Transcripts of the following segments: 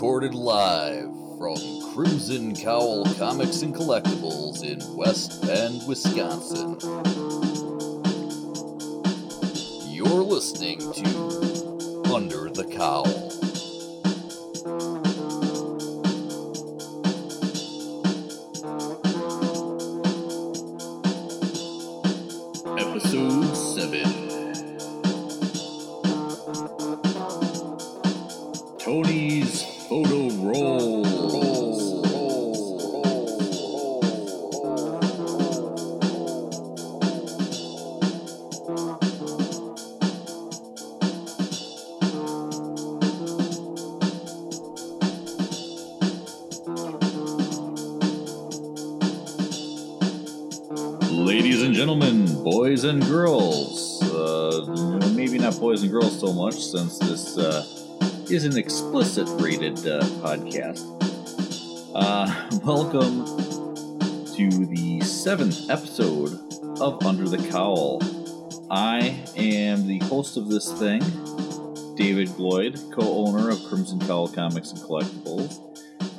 recorded live from Crimson Cowl Comics and Collectibles in West Bend, Wisconsin. You're listening to Under the Cowl. Since this uh, is an explicit rated uh, podcast. Uh, welcome to the seventh episode of Under the Cowl. I am the host of this thing, David Gloyd, co owner of Crimson Cowl Comics and Collectibles,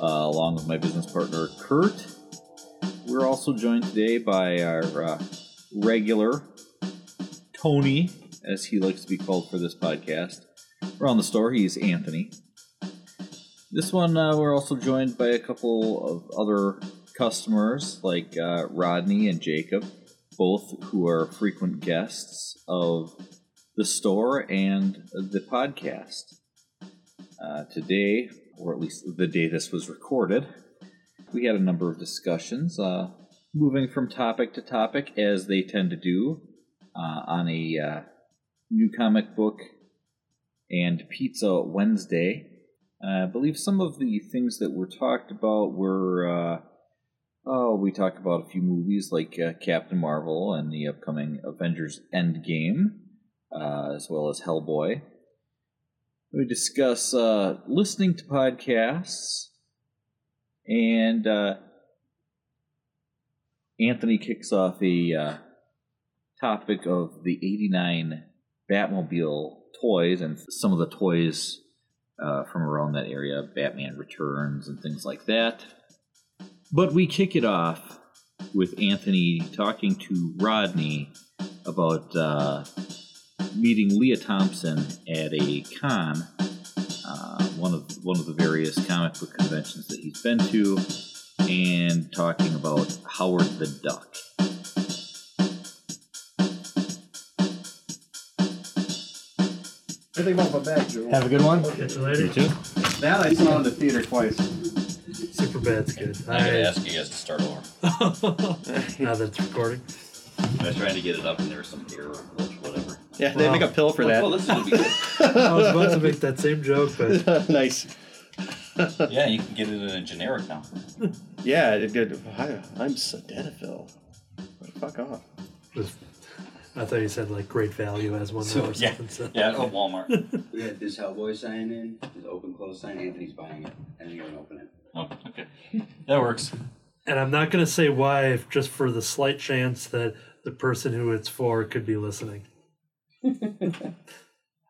uh, along with my business partner, Kurt. We're also joined today by our uh, regular Tony, as he likes to be called for this podcast. Around the store, he's Anthony. This one, uh, we're also joined by a couple of other customers like uh, Rodney and Jacob, both who are frequent guests of the store and the podcast. Uh, today, or at least the day this was recorded, we had a number of discussions, uh, moving from topic to topic as they tend to do uh, on a uh, new comic book and Pizza Wednesday. Uh, I believe some of the things that were talked about were, uh, oh, we talked about a few movies like uh, Captain Marvel and the upcoming Avengers Endgame, uh, as well as Hellboy. We discuss uh, listening to podcasts, and uh, Anthony kicks off a uh, topic of the 89 Batmobile toys and some of the toys uh, from around that area, Batman Returns and things like that. But we kick it off with Anthony talking to Rodney about uh, meeting Lea Thompson at a con, uh, one of one of the various comic book conventions that he's been to, and talking about Howard the Duck. I think about my back, Joe. Have a good one. Catch you later. You too. That I saw in the theater twice. Super bad's good. I gotta ask you guys to start over. now that it's recording. I was trying to get it up and there was some error or whatever. Yeah, they Wow. make a pill for Well, that. this is gonna be good. I was about to make that same joke, but nice. yeah, you can get it in a generic now. Yeah, it did. Hi, I'm Sildenafil. Fuck off. was- I thought you said like great value as one So, now or yeah. something. So. Yeah, at Walmart. We had this Hellboy sign in, this open close sign. Anthony's buying it. I didn't even open it. oh, okay. That works. And I'm not going to say why, if just for the slight chance that the person who it's for could be listening.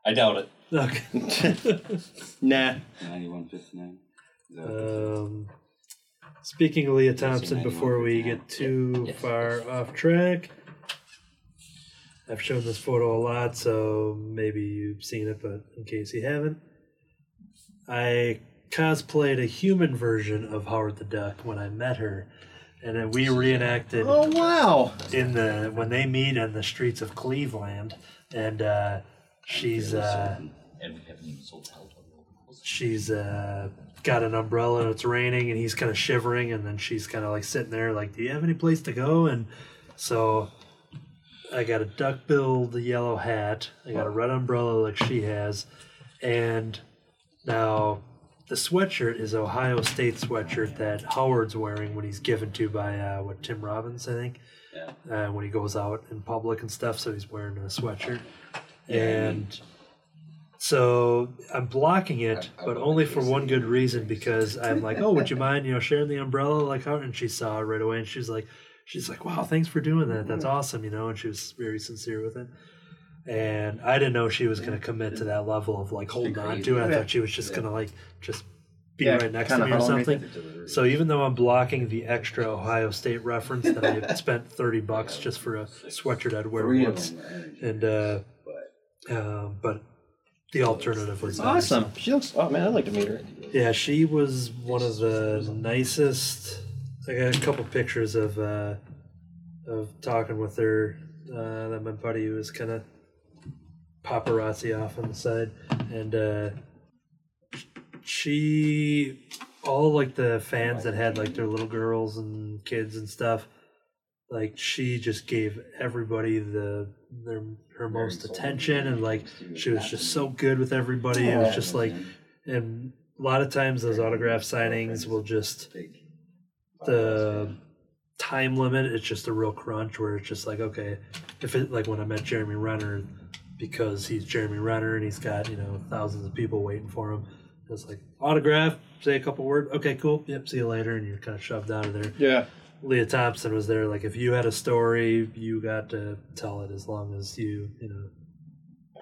I doubt it. Okay. Nah. Ninety-one fifty-nine. Is that what this is? Um, speaking of Lea Thompson, before we get too Yes, far yes. off track, I've shown this photo a lot, so maybe you've seen it, but in case you haven't, I cosplayed a human version of Howard the Duck when I met her, and then we reenacted Oh wow. in the when they meet in the streets of Cleveland, and uh, she's uh, And we haven't even sold Hellboy. she's uh, got an umbrella and it's raining and he's kind of shivering and then she's kind of like sitting there like do you have any place to go and so i got a duck-billed yellow hat. I got a red umbrella like she has. And now the sweatshirt is ohio state sweatshirt that howard's wearing when he's given to by uh, what tim robbins i think? Yeah. uh, when he goes out in public and stuff so he's wearing a sweatshirt. Yeah, and so I'm blocking it, I- I but only for one good reason because I'm like, oh, would you mind, you know, sharing the umbrella? Like how? And she saw it right away, and she's like, she's like, wow, thanks for doing that. That's awesome, you know. And she was very sincere with it. And I didn't know she was going to commit to that level of like holding on to it. I thought she was just going to like just be Yeah, right next to me or something. So even though I'm blocking the extra Ohio State reference that I spent thirty bucks just for a sweatshirt I'd wear Three once, and uh, but um, but the alternative was Awesome. so. She looks. Oh man, I'd like to meet her. Yeah, she was one of the nicest. I got a couple pictures of uh, of talking with her. Uh, that my buddy was kind of paparazzi off on the side, and uh, she all like the fans that had like their little girls and kids and stuff. Like she just gave everybody the their her most attention and like she was just so good with everybody. It was just like and a lot of times those autograph signings will just the time limit it's just a real crunch where it's just like okay if it like when i met jeremy renner because he's jeremy renner and he's got you know thousands of people waiting for him it's like autograph say a couple words okay cool yep see you later and you're kind of shoved out of there Yeah. lea thompson was there like if you had a story you got to tell it as long as you you know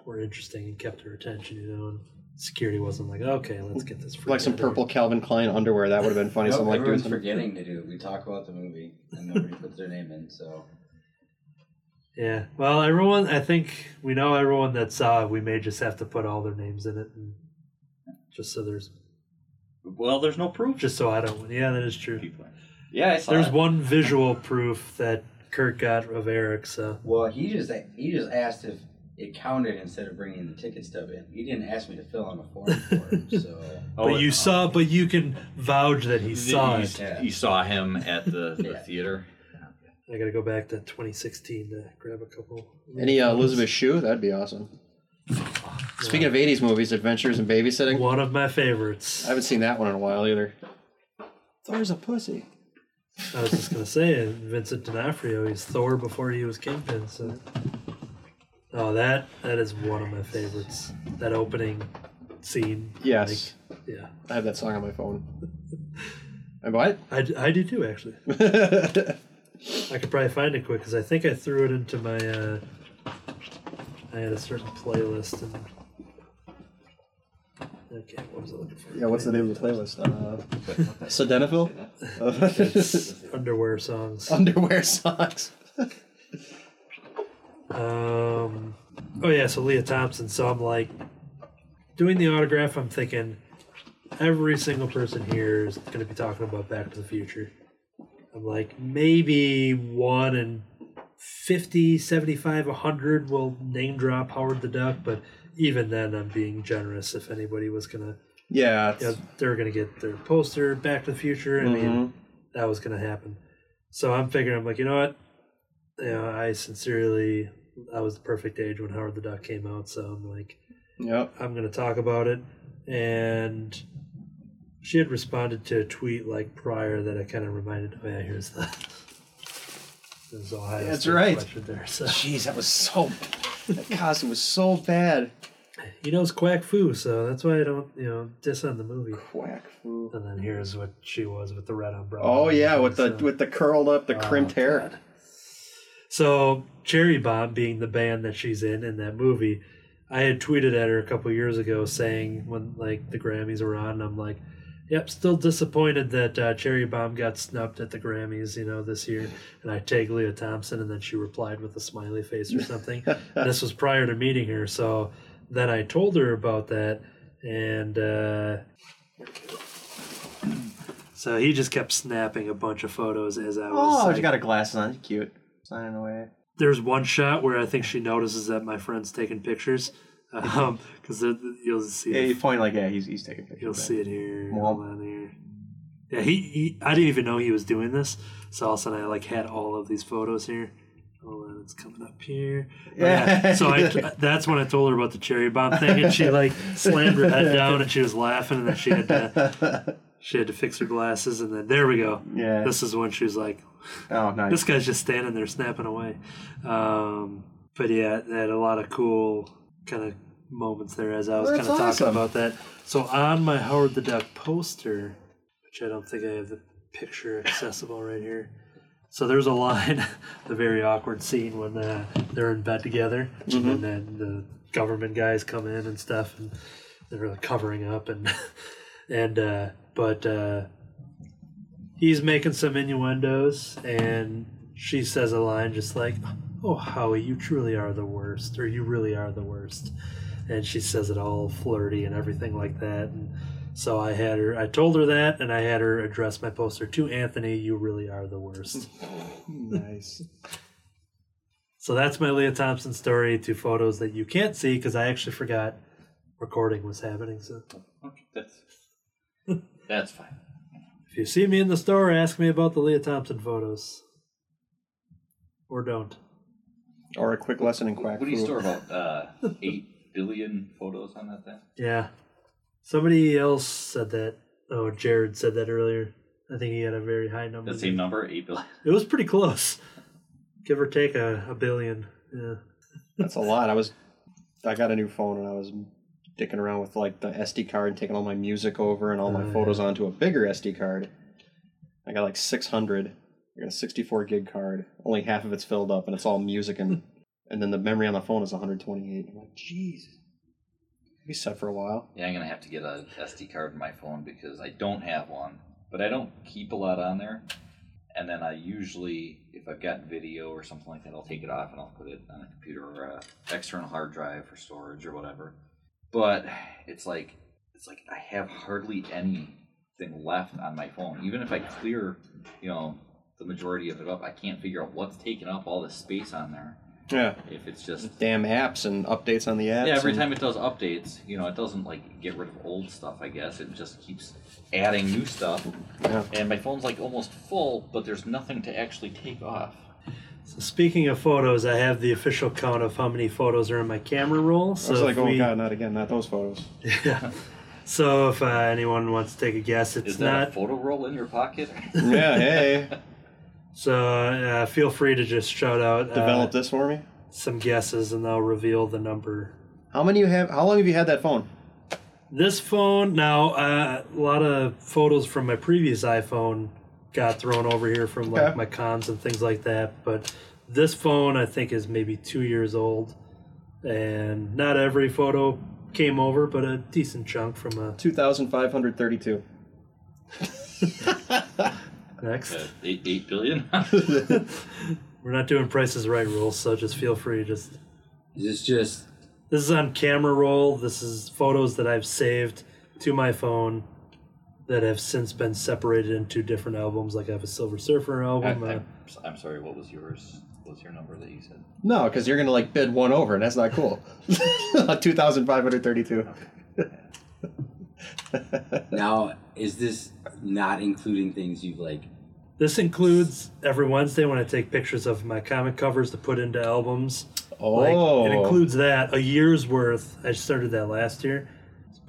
were interesting and kept her attention you know and security wasn't like okay let's get this Like some freak out of purple Calvin Klein underwear. That would have been funny. Nope, Something like doing everyone's something. forgetting to do. We talk about the movie and nobody puts their name in. So Yeah. Well, everyone, I think we know everyone that saw it. We may just have to put all their names in it, and just so there's, Well, there's no proof. just so I don't. Yeah, that is true. yeah, I saw There's it. one visual proof that Kurt got of Eric. So Well, he just he just asked if it counted instead of bringing the ticket stub in. He didn't ask me to fill out a form for him. So Oh, but you saw, but you can vouch that he saw you, it. Yeah. you saw him at the, the Yeah. theater. I got to go back to 2016 to grab a couple. Any uh, Elizabeth Shue? That'd be awesome. Speaking of 80s movies, Adventures in Babysitting. One of my favorites. I haven't seen that one in a while either. Thor's a pussy. I was just gonna say Vincent D'Onofrio. He's Thor before he was Kingpin. So, oh, that that is one of my favorites. That opening scene. Yes. like, yeah, I have that song on my phone. And what? I do too. Actually, I could probably find it quick because I think I threw it into my. Uh, I had a certain playlist and. Okay, what was I looking for? yeah, what's the name of the playlist? Uh, Sildenafil? It's underwear songs. Underwear songs. Um, oh yeah, so Lea Thompson. So I'm like doing the autograph. I'm thinking every single person here is going to be talking about Back to the Future. I'm like maybe one and 50, 75, 100 will name drop Howard the Duck, but even then I'm being generous. If anybody was gonna, Yeah. you know, they're gonna get their poster Back to the Future. I mean, Mhm. that was going to happen. So I'm figuring, I'm like, you know what? You know, I sincerely, I was the perfect age when Howard the Duck came out. So I'm like, Yep. I'm going to talk about it. And she had responded to a tweet like prior that I kind of reminded, oh, yeah, here's the. There's Ohio That's State right. question there. So Jeez, that was so. That costume was so bad. he knows quack fu, so that's why I don't, you know, diss on the movie. Quack fu. And then here's what she was with the red umbrella. Oh yeah, with the So- with the curled up, the Oh, crimped hair. God. So Cherry Bomb being the band that she's in in that movie, I had tweeted at her a couple years ago saying when like the Grammys were on, I'm like, "Yep, still disappointed that uh, Cherry Bomb got snubbed at the Grammys, you know, this year." And I tagged Lea Thompson, and then she replied with a smiley face or something. this was prior to meeting her, so then I told her about that, and. uh so he just kept snapping a bunch of photos as I was. Oh, like, she got a glasses on. Cute. Signing away. there's one shot where I think she notices that my friend's taking pictures, um, because you'll see Yeah, he's pointing like yeah, he's he's taking pictures. you'll see it here. Well- Hold on here. Yeah, he, he I didn't even know he was doing this, so all of a sudden I like had all of these photos here. Hold on, it's coming up here. Oh, Yeah. So I that's when I told her about the cherry bomb thing, and she like slammed her head down and she was laughing, and then she had to she had to fix her glasses, and then there we go. Yeah. This is when she was like, Oh, nice. this guy's just standing there snapping away. Um, but yeah, they had a lot of cool kind of moments there as I was kind of talking about that. So on my Howard the Duck poster, which I don't think I have the picture accessible right here. So there's a line, the very awkward scene when uh, they're in bed together, Mm-hmm. and then the government guys come in and stuff, and they're like covering up, and and uh, but uh, he's making some innuendos, and she says a line just like, "Oh, Howie, you truly are the worst," or "You really are the worst," and she says it all flirty and everything like that, and. So I had her. I told her that, and I had her address my poster to Anthony. You really are the worst. nice. So that's my Lea Thompson story. Two photos that you can't see because I actually forgot recording was happening. So Okay, that's that's fine. If you see me in the store, ask me about the Lea Thompson photos, or don't. Or a quick lesson in quack What do you fu. store about uh, eight billion photos on that thing? Yeah, somebody else said that. Oh, Jared said that earlier. I think he had a very high number. The same number, eight billion. It was pretty close, give or take a, a billion. Yeah. That's a lot. I was, I got a new phone and I was dicking around with like the SD card and taking all my music over and all my Oh, photos onto a bigger SD card. I got like 600. I got a 64 gig card. Only half of it's filled up and it's all music and and then the memory on the phone is 128. I'm like, jeez. Be set for a while. Yeah, I'm gonna have to get a SD card in my phone because I don't have one, but I don't keep a lot on there. And then I usually, if I've got video or something like that, I'll take it off and I'll put it on a computer or a external hard drive for storage or whatever. But it's like it's like I have hardly anything left on my phone. Even if I clear, you know, the majority of it up, I can't figure out what's taking up all this space on there. Yeah. If it's just Damn apps and updates on the apps. yeah, every and- time it does updates, you know, it doesn't like get rid of old stuff. I guess it just keeps adding new stuff, Yeah. and my phone's like almost full, but there's nothing to actually take off. So speaking of photos, I have the official count of how many photos are in my camera roll. So I was like, oh we- god, not again, not those photos. Yeah. So if uh, anyone wants to take a guess, it's Is that not. a photo roll in your pocket? Yeah, hey, So uh, feel free to just shout out uh, develop this for me. some guesses, and they'll reveal the number. How many you have? How long have you had that phone? This phone now, uh, a lot of photos from my previous iPhone got thrown over here from like Okay. my cons and things like that. But this phone, I think, is maybe two years old, and not every photo came over, but a decent chunk from a Two thousand five hundred thirty-two. next. Uh, eight eight billion. We're not doing prices right rules, so just feel free. Just Is this just this is on camera roll. This is photos that I've saved to my phone that have since been separated into different albums. Like I have a Silver Surfer album. uh, I'm, I'm sorry. What was yours? What was your number that you said? No, because you're gonna like bid one over, and that's not cool. Two thousand five hundred thirty-two. now? Is this not including things you've like? This includes every Wednesday when I take pictures of my comic covers to put into albums. Oh, Like, Oh, it includes that a year's worth. I started that last year,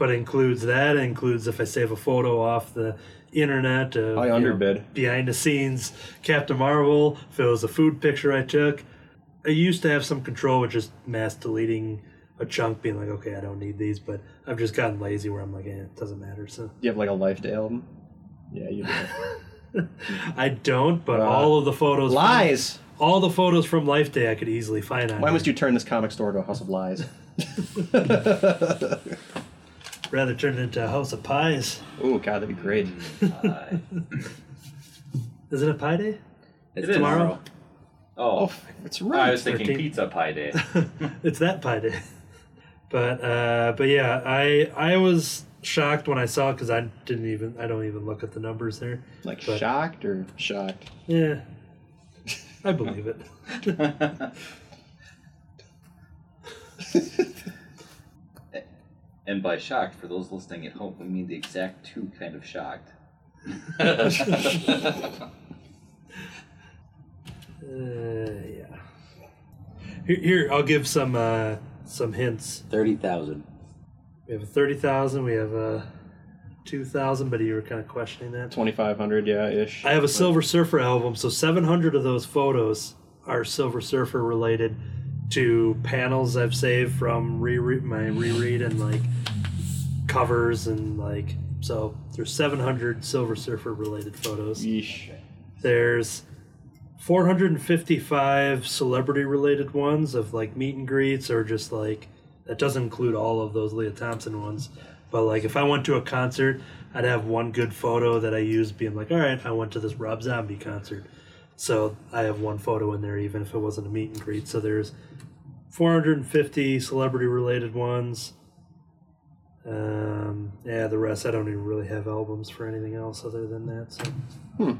but it includes that. It includes if I save a photo off the internet. Of, I you know, behind the scenes Captain Marvel. If it was a food picture I took, I used to have some control with just mass deleting a chunk, being like, okay, I don't need these. But I've just gotten lazy where I'm like, eh, it doesn't matter. So you have like a Life Day album. Yeah, you do. I don't. But Uh, all of the photos, from- lies. all the photos from Life Day, I could easily find on. Why must you turn this comic store to a house of lies? rather turn it into a house of pies? oh God, that'd be great. Uh, Is it a Pie Day? It's it is. tomorrow? Oh, Oh, it's I was thinking 13. pizza pie day. it's that Pie Day. But uh, but yeah, I I was shocked when I saw it because I didn't even I don't even look at the numbers there. Like but- shocked or shocked? Yeah, I believe it. and by shocked, for those listening at home, we mean the exact two kind of shocked. Uh, yeah. Here, here I'll give some uh, some hints. Thirty thousand. We have a thirty thousand. We have a two thousand. But you were kind of questioning that. Twenty-five hundred, yeah, ish. I have a Silver Surfer album, so 700 of those photos are Silver Surfer related to panels I've saved from reread my reread and like covers and like so there's 700 Silver Surfer related photos. Yeesh. There's 455 celebrity related ones of like meet and greets or just like that doesn't include all of those Lea Thompson ones. But like if I went to a concert, I'd have one good photo that I used being like, all right, I went to this Rob Zombie concert. So I have one photo in there even if it wasn't a meet and greet. So there's 450 celebrity related ones. Um, yeah, the rest I don't even really have albums for anything else other than that. So Hmm.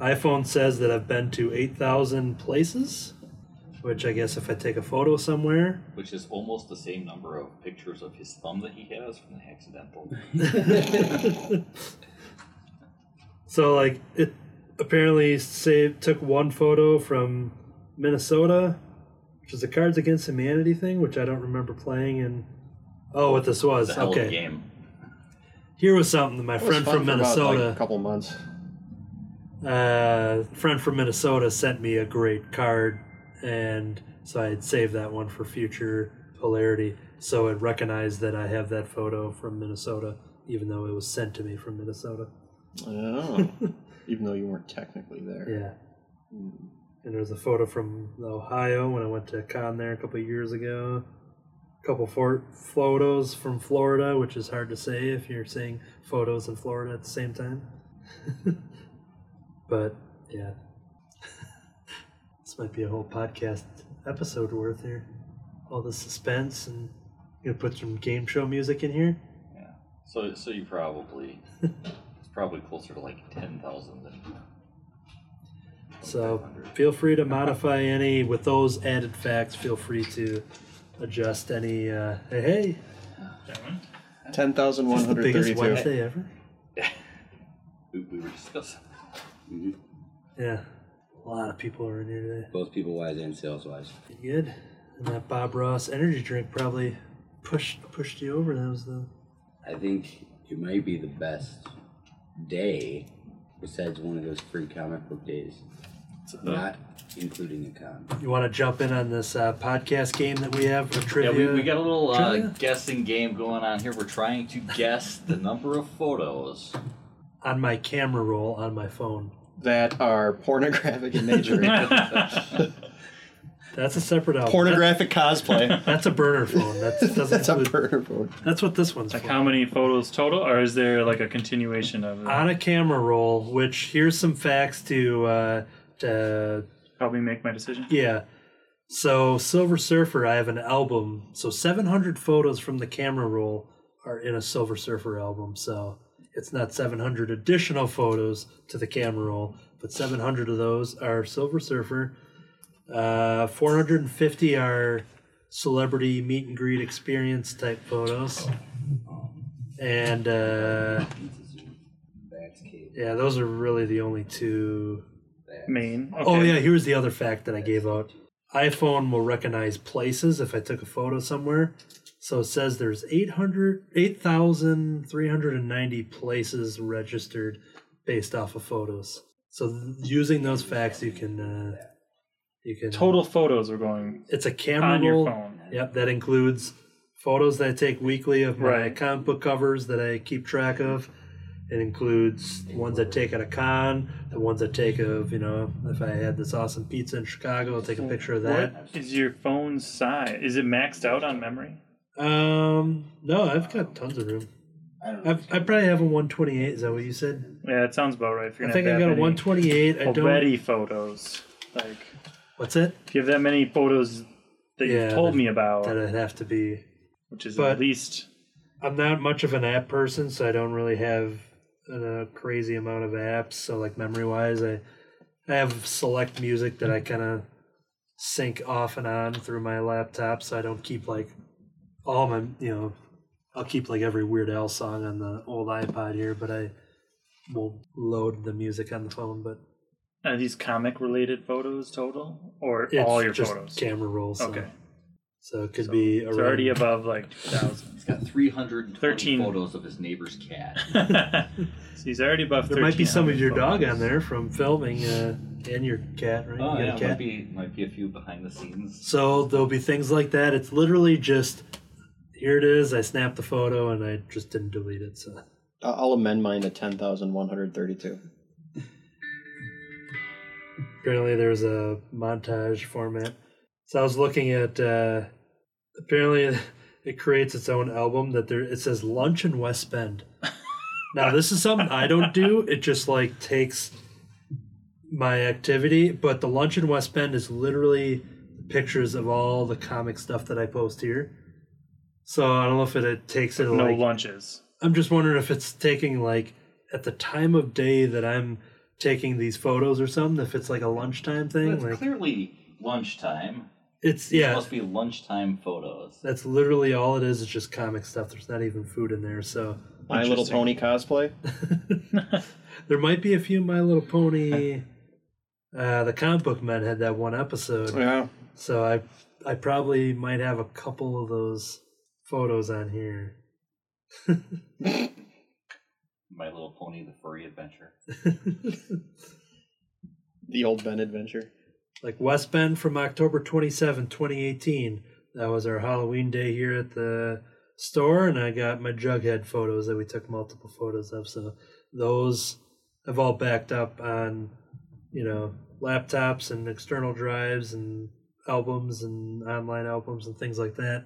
iPhone says that I've been to 8,000 places, which I guess if I take a photo somewhere, Which is almost the same number of pictures of his thumb that he has from the accidental. So like it apparently saved took one photo from Minnesota, which is the Cards Against Humanity thing, which I don't remember playing. And oh, what this was? It's a hell of a Okay, game. here was something. That my It friend from for about, like, Minnesota, a couple months. uh, friend from Minnesota sent me a great card, and so I had saved that one for future polarity. So it recognized that I have that photo from Minnesota, even though it was sent to me from Minnesota. Oh. Even though you weren't technically there. Yeah. Hmm. And there's a photo from Ohio when I went to a con there a couple of years ago. A couple for- photos from Florida, which is hard to say if you're seeing photos in Florida at the same time. but yeah, this might be a whole podcast episode worth here. All the suspense and you gonna put some game show music in here. Yeah. So so you probably it's probably closer to like ten thousand than So 500. feel free to modify any with those added facts. Feel free to adjust any. Uh, hey, hey, Ten thousand one this is the hundred biggest thirty-two. Wednesday ever. we, we were discussing. Mhm. Yeah, a lot of people are in here today. Both people wise and sales wise. Pretty good. And that Bob Ross energy drink probably pushed pushed you over. That was the. I think it might be the best day besides one of those free comic book days. Not including a con. You want to jump in on this uh, podcast game that we have for Yeah, trivia? we, we got a little uh, Trivia? guessing game going on here. We're trying to guess the number of photos. on my camera roll on my phone. That are pornographic in nature. That's a separate album. pornographic cosplay. That's a burner phone. That doesn't That's a include. burner phone. That's what this one's Like for. how many photos total, or is there like a continuation of it? on a camera roll, which here's some facts to uh, to Help me make my decision. yeah. So Silver Surfer, I have an album. So 700 photos from the camera roll are in a Silver Surfer album. So it's not 700 additional photos to the camera roll, but 700 of those are Silver Surfer. Uh, 450 are celebrity meet and greet experience type photos. And uh, yeah, those are really the only two Main. Okay. Oh yeah, here's the other fact that I gave out. iPhone will recognize places if I took a photo somewhere. So it says there's 800 8,390 places registered based off of photos. So th- using those facts you can uh you can Total photos are going It's a camera on your roll. phone. Yep, that includes photos that I take weekly of my Right. comic book covers that I keep track of. It includes ones I take at a con, the ones I take of, you know, if I had this awesome pizza in Chicago, I'll take a picture of that. What is your phone's size? Is it maxed out on memory? Um, no, I've got tons of room. I, don't I've, I probably have a 128. Is that what you said? Yeah, it sounds about right. If you're I think I have got a that many 128. I don't. already photos. Like What's it? if you have that many photos that Yeah, you've told me about, That it'd have to be. which is but- at least I'm not much of an app person, so I don't really have a crazy amount of apps. So like memory wise, I I have select music that I kind of sync off and on through my laptop, so I don't keep like all my you know I'll keep like every Weird Al song on the old iPod here, but I won't load the music on the phone. But are these comic related photos total, or it's all your just photos? camera rolls. so- Okay, so it could So be it's around- already above like 2,000. He's got 313 photos of his neighbor's cat. so he's already above. There might be some of 1,300 your dog on there from filming, uh, and your cat, right? Oh You yeah, cat? might be might be a few behind the scenes. So there'll be things like that. It's literally just here it is. I snapped the photo and I just didn't delete it. So I'll amend mine to ten thousand one hundred thirty-two. Apparently there's a montage format. So I was looking at. Uh, apparently, it creates its own album that there it says lunch in West Bend. now this is something I don't do. It just like takes my activity, but the lunch in West Bend is literally pictures of all the comic stuff that I post here. So I don't know if it, it takes it No like lunches. I'm just wondering if it's taking like at the time of day that I'm taking these photos or something. If it's like a lunchtime thing, It's like clearly lunchtime. it's It yeah. must be lunchtime photos. That's literally all it is. It's just comic stuff. There's not even food in there, so My Little Pony cosplay. there might be a few My Little Pony. Uh, the comic book men had that one episode, Yeah. so I I probably might have a couple of those photos on here. My Little Pony: The Furry Adventure. The old Ben adventure. like West Bend from October 27, 2018. That was our Halloween day here at the store, and I got my Jughead photos that we took multiple photos of. So those have all backed up on, you know, laptops and external drives and albums and online albums and things like that.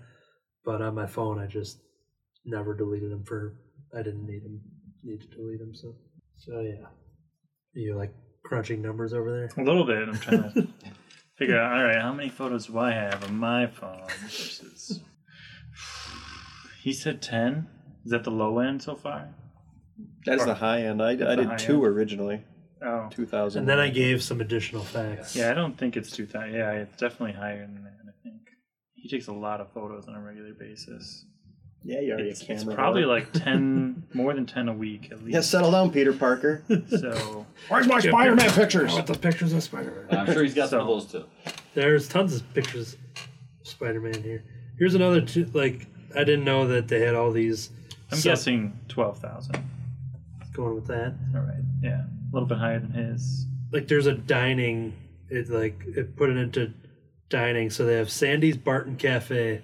But on my phone, I just never deleted them for I didn't need them need to delete them. So so yeah, you like crunching numbers over there? A little bit. I'm trying to figure out. All right, how many photos do I have on my phone versus? He said ten. Is that the low end so far? That's the high end. I, I did two end. originally. Oh, Two thousand. And then I gave some additional facts. yeah. I don't think it's two thousand. Yeah, it's definitely higher than that. I think he takes a lot of photos on a regular basis. Yeah, you already It's, a camera. it's probably whore. like ten, more than ten a week at least. Yeah, settle down, Peter Parker. So Where's my Spider-Man pictures? the pictures of Spider Man. I'm sure he's got some of those too. There's tons of pictures of Spider Man here. Here's another, two, like, I didn't know that they had all these. I'm sub- guessing twelve thousand. Going with that. All right. Yeah, a little bit higher than his. Like, there's a dining, it like, it put it into dining. So they have Sandy's Barton Cafe.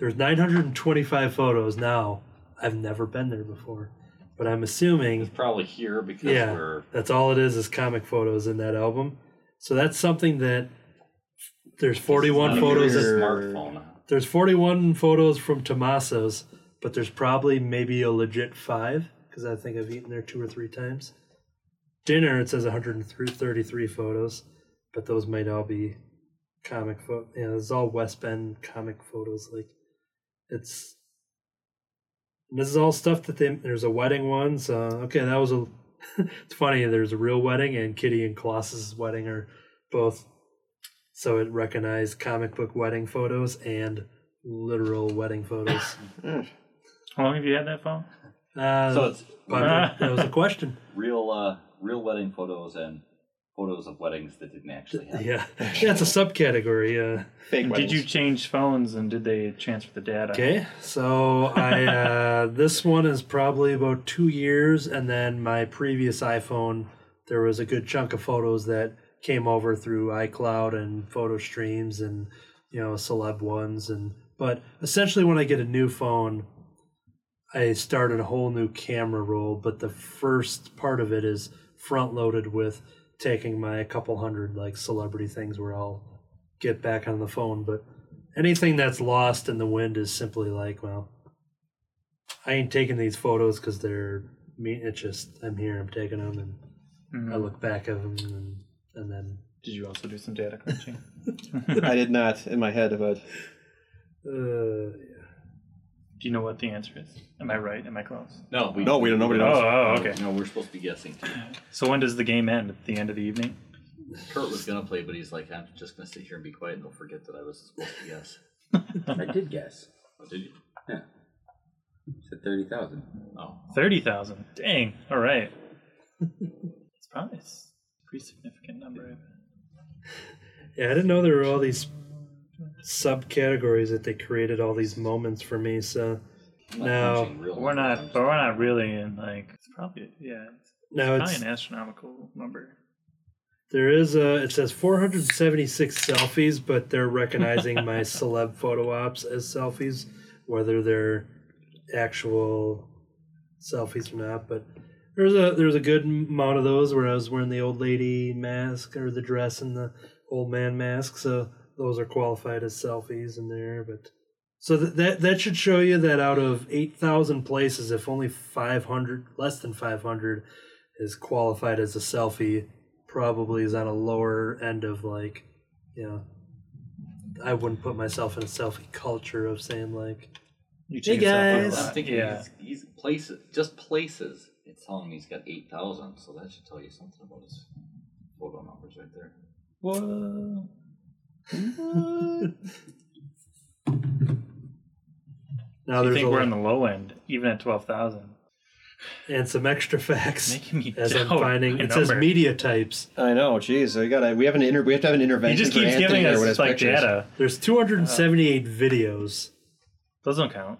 There's 925 photos now. I've never been there before. But I'm assuming It's probably here because yeah, we're that's all it is is comic photos in that album. So that's something that there's 41 photos. very Of, smartphone. there's 41 photos from Tommaso's, but there's probably maybe a legit five because I think I've eaten there two or three times. Dinner it says 133 photos, but those might all be comic photo. Yeah, it's all West Bend comic photos. Like it's and this is all stuff that they. There's a wedding one, so okay, that was a. it's funny. There's a real wedding, and Kitty and Colossus's wedding are both. So it recognized comic book wedding photos and literal wedding photos. How long have you had that phone? Uh, So it's but that was a question. real, uh, real wedding photos and photos of weddings that didn't actually happen. Yeah, yeah, it's a subcategory. Uh, Fake weddings. did you change phones and did they transfer the data? Okay, so I uh, this one is probably about two years, and then my previous iPhone, there was a good chunk of photos that came over through iCloud and photo streams and you know celeb ones, and but essentially when I get a new phone, I started a whole new camera roll. But the first part of it is front loaded with taking my couple hundred like celebrity things where I'll get back on the phone, but anything that's lost in the wind is simply like, well, I ain't taking these photos because they're me. It's just I'm here, I'm taking them, and Mhm. I look back at them, and, and then Did you also do some data crunching? I did not in my head, but uh, do you know what the answer is? Am I right? Am I close? No, we No, we don't- nobody Oh, knows. oh, okay. No, we're supposed to be guessing. Too. So when does the game end? At the end of the evening? Kurt was gonna play, but he's like, I'm just gonna sit here and be quiet, and they'll forget that I was supposed to guess. I did guess. Oh, did you? Yeah. Said thirty thousand. Oh. Thirty thousand. Dang. All right. it's probably a pretty significant number. yeah, I didn't know there were all these subcategories that they created all these moments for me. So I'm No. We're not, but we're not really in like. It's probably yeah. It's now probably it's an astronomical number. there is a it says 476 selfies, but they're recognizing my celeb photo ops as selfies, whether they're actual selfies or not. But there's a there's a good amount of those where I was wearing the old lady mask or the dress and the old man mask, so those are qualified as selfies in there. But So that, that that should show you that out of eight thousand places, if only five hundred, less than five hundred, is qualified as a selfie, probably is on a lower end of like, you know, I wouldn't put myself in a selfie culture of saying like, You Hey, check yourself out a guys. lot. I'm thinking yeah. he's, he's places, just places. It's telling me he's got eight thousand, so that should tell you something about his photo numbers right there. What? Now I there's think we're lot- in the low end, even at twelve thousand. and some extra facts as I'm finding. my It says media types. I know. Jeez, we got to we have an inter, we have to have an intervention. He intervention. just keeps giving there us like pictures. data. There's 278 videos. Those don't count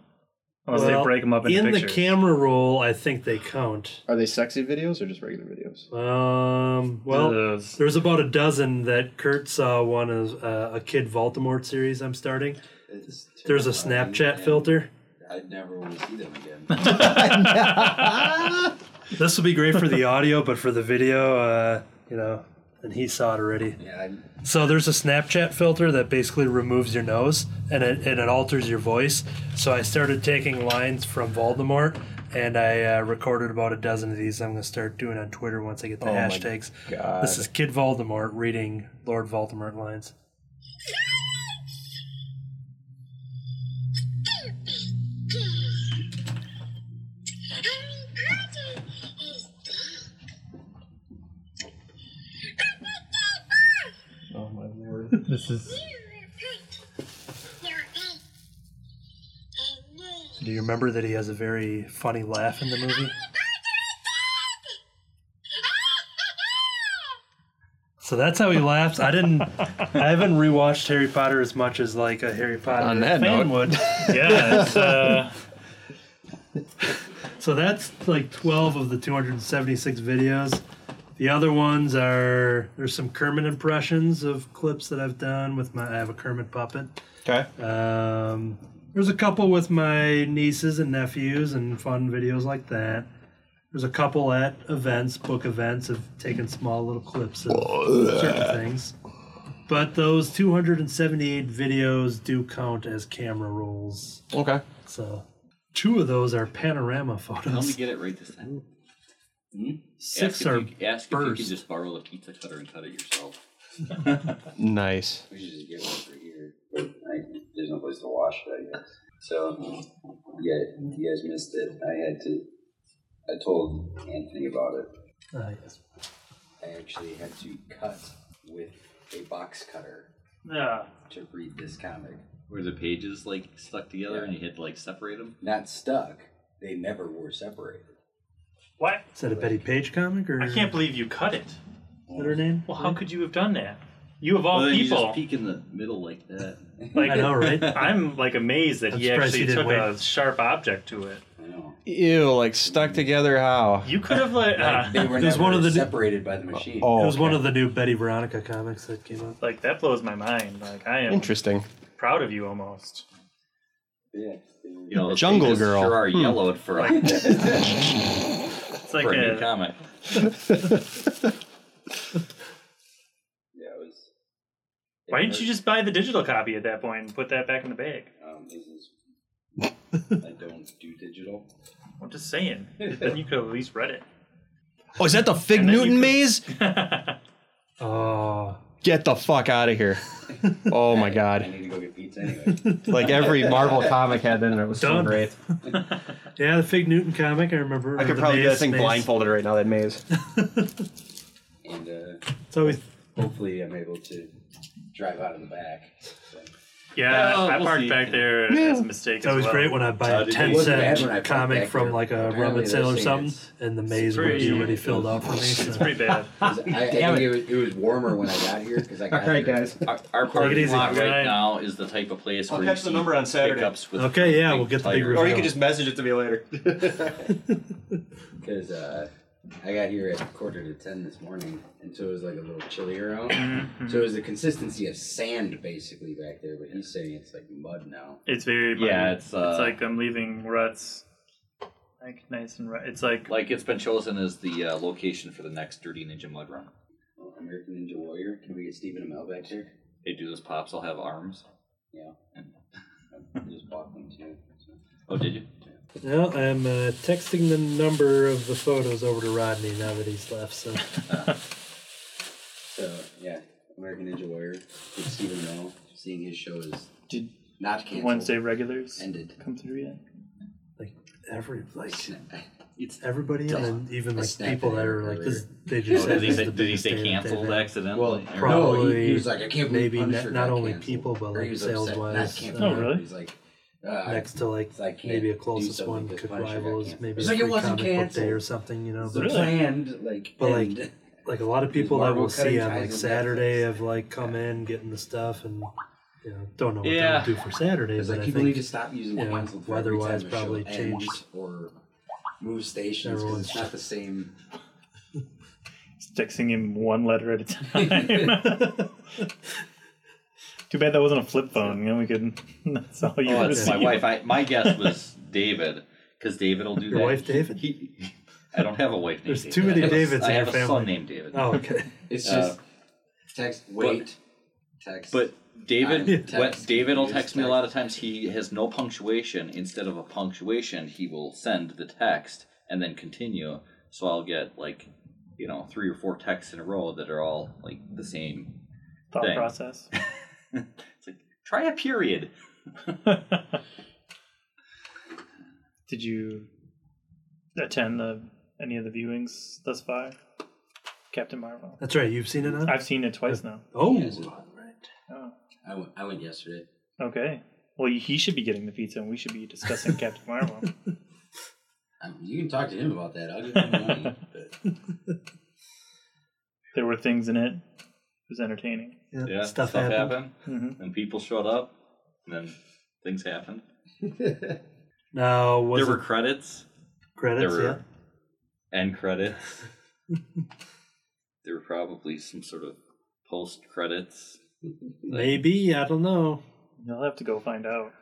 unless Well, they break them up into in the camera roll, I think they count. Are they sexy videos or just regular videos? Um, well, Those- there's about a dozen that Kurt saw. One is uh, a Kid Voldemort series I'm starting. It's There's a terrifying, Snapchat and filter. I'd never want to see them again. This will be great for the audio, but for the video, uh, you know, and he saw it already. yeah, I, So there's a Snapchat filter that basically removes your nose and it, and it alters your voice. So I started taking lines from Voldemort and I uh, recorded about a dozen of these. I'm going to start doing on Twitter once I get the Oh hashtags. This is Kid Voldemort reading Lord Voldemort lines. Is Do you remember that he has a very funny laugh in the movie? So that's how he laughs. I didn't. I haven't rewatched Harry Potter as much as like a Harry Potter On that fan note. would. yeah. It's, uh, So that's like 12 of the 276 videos. The other ones are there's some Kermit impressions of clips that I've done with my I have a Kermit puppet. Okay. Um, there's a couple with my nieces and nephews and fun videos like that. There's a couple at events, book events, of taking small little clips of certain things. But those 278 videos do count as camera rolls. Okay. So two of those are panorama photos. Let me get it right this time. Hmm? Six ask are if you, ask if you can just borrow the pizza cutter and cut it yourself. Nice. we should just get one for here. But I, there's no place to wash it, I guess. So, yeah, you guys missed it. I had to. I told Anthony about it. Ah, yes. I actually had to cut with a box cutter yeah. to read this comic. Where the pages like stuck together and you had to like separate them. Not stuck. They never were separated. What? Is that a Bettie Page comic or? I can't believe you cut it. that her name? Well, how could you have done that? You of all Well, then you people. just peek in the middle like that. like I know, right? I'm like amazed that I'm he surprised he actually didn't took a wait. sharp object to it. I know. Ew, like stuck together how? You could have like, uh, They were It was never one of the- separated by the machine. Oh, It was one okay. of the new Betty Veronica comics that came out. like that blows my mind. Like I am Interesting. proud of you almost. Yeah. You know, the Jungle pages Girl. Sure are Hmm. yellowed for a, It's like for a new comic. Yeah, it was. why didn't you just buy the digital copy at that point and put that back in the bag? Um, this is. I don't do digital. I'm just saying. then you could have at least read it. Oh, is that the Fig And then you Newton could- maze? Oh, Get the fuck out of here. Oh my god. I need to go get pizza anyway. Like every Marvel comic had in it. It was so Done. great. yeah, the Fig Newton comic. I remember. I or could the probably do that maze- thing maze. blindfolded right now, that maze. and uh, It's always hopefully I'm able to drive out of the back. So. Yeah, Oh, I we'll parked see. back there as a mistake. it's always well. great when I buy Uh, a did ten you- wasn't bad when I parked comic back from there. like a Apparently rummage they're sale or saying something, it's- and the maze would pretty- be already filled out for me. It's So. pretty bad. 'Cause I, I Damn think it was, it was warmer when I got here because I got Alright, here. guys. Our, our parking easy. lot Good right now is the type of place I'll where catch you the see number on Saturday. pickups with Okay, yeah, we'll get the big tires. Or you Yeah. could just message it to me later. Because uh, I got here at quarter to ten this morning, and so it was like a little chillier around. Mm-hmm. So it was the consistency of sand basically back there, but he's saying it's like mud now. It's very Yeah, it's uh, it's like I'm leaving ruts like nice and right. It's like like it's been chosen as the uh, location for the next Dirty Ninja Mud Run. Oh, American Ninja Warrior. Can we get Stephen Amell back there? They do those pops. I'll have arms. Yeah. And I just bought one too. So. Oh, did you? Well, I'm uh, texting the number of the photos over to Rodney now that he's left. So So yeah, American Ninja Warrior. With Stephen Amell. Seeing his show is Did not canceled. Wednesday regulars ended. come through yet? like every like It's everybody, and then even like snapped people that are like this. They just Oh, said did he this say, the did he biggest say that they've canceled had. accidentally? well, Or- no, he, he was like, I can't believe maybe Punisher not- not only canceled. people, but, Or like, was upset, sales-wise, canceled. Oh, really? He's like, uh, next to like I can't maybe a closest one because could rival is maybe It's like it wasn't comic book day or something, you know. the But, planned like, But, like, end. like a lot of people that we'll see on like Saturday Netflix. have like come in getting the stuff and you know don't know what Yeah. they'll do for Saturday. But like I people think need to stop using you know, canceled for weather-wise time a show probably ends changed. or move stations because it's not the same. Just texting him one letter at a time. Too bad that wasn't a flip phone. You know, we could. That's all you Oh, would it's my wife. I, my guess was David, because David will do Your that. wife, David? He, I don't have a wife named There's David. too many I have a- Davids in I have your a family. son named David. oh, okay. It's Uh, just text. Wait. text. But David, Yeah. what Text. David will Use text me a lot of times. He has no punctuation. Instead of a punctuation, he will send the text and then continue. So I'll get like, you know, three or four texts in a row that are all like the same. thought thing. process. It's like try a period. Did you attend the any of the viewings thus far? Captain Marvel. That's right. You've seen it now. I've seen it twice now. oh, Yes. right. Oh, I went, I went yesterday. okay. Well, he should be getting the pizza, and we should be discussing Captain Marvel. Um, you can talk to him about that. I'll give him money. But There were things in it. It was entertaining. Yeah, Yeah, stuff, happened. happened, hmm and people showed up, and then things happened. Now was there it were credits. credits? there yeah. end credits. there were probably some sort of post credits. Maybe I don't know. You'll have to go find out.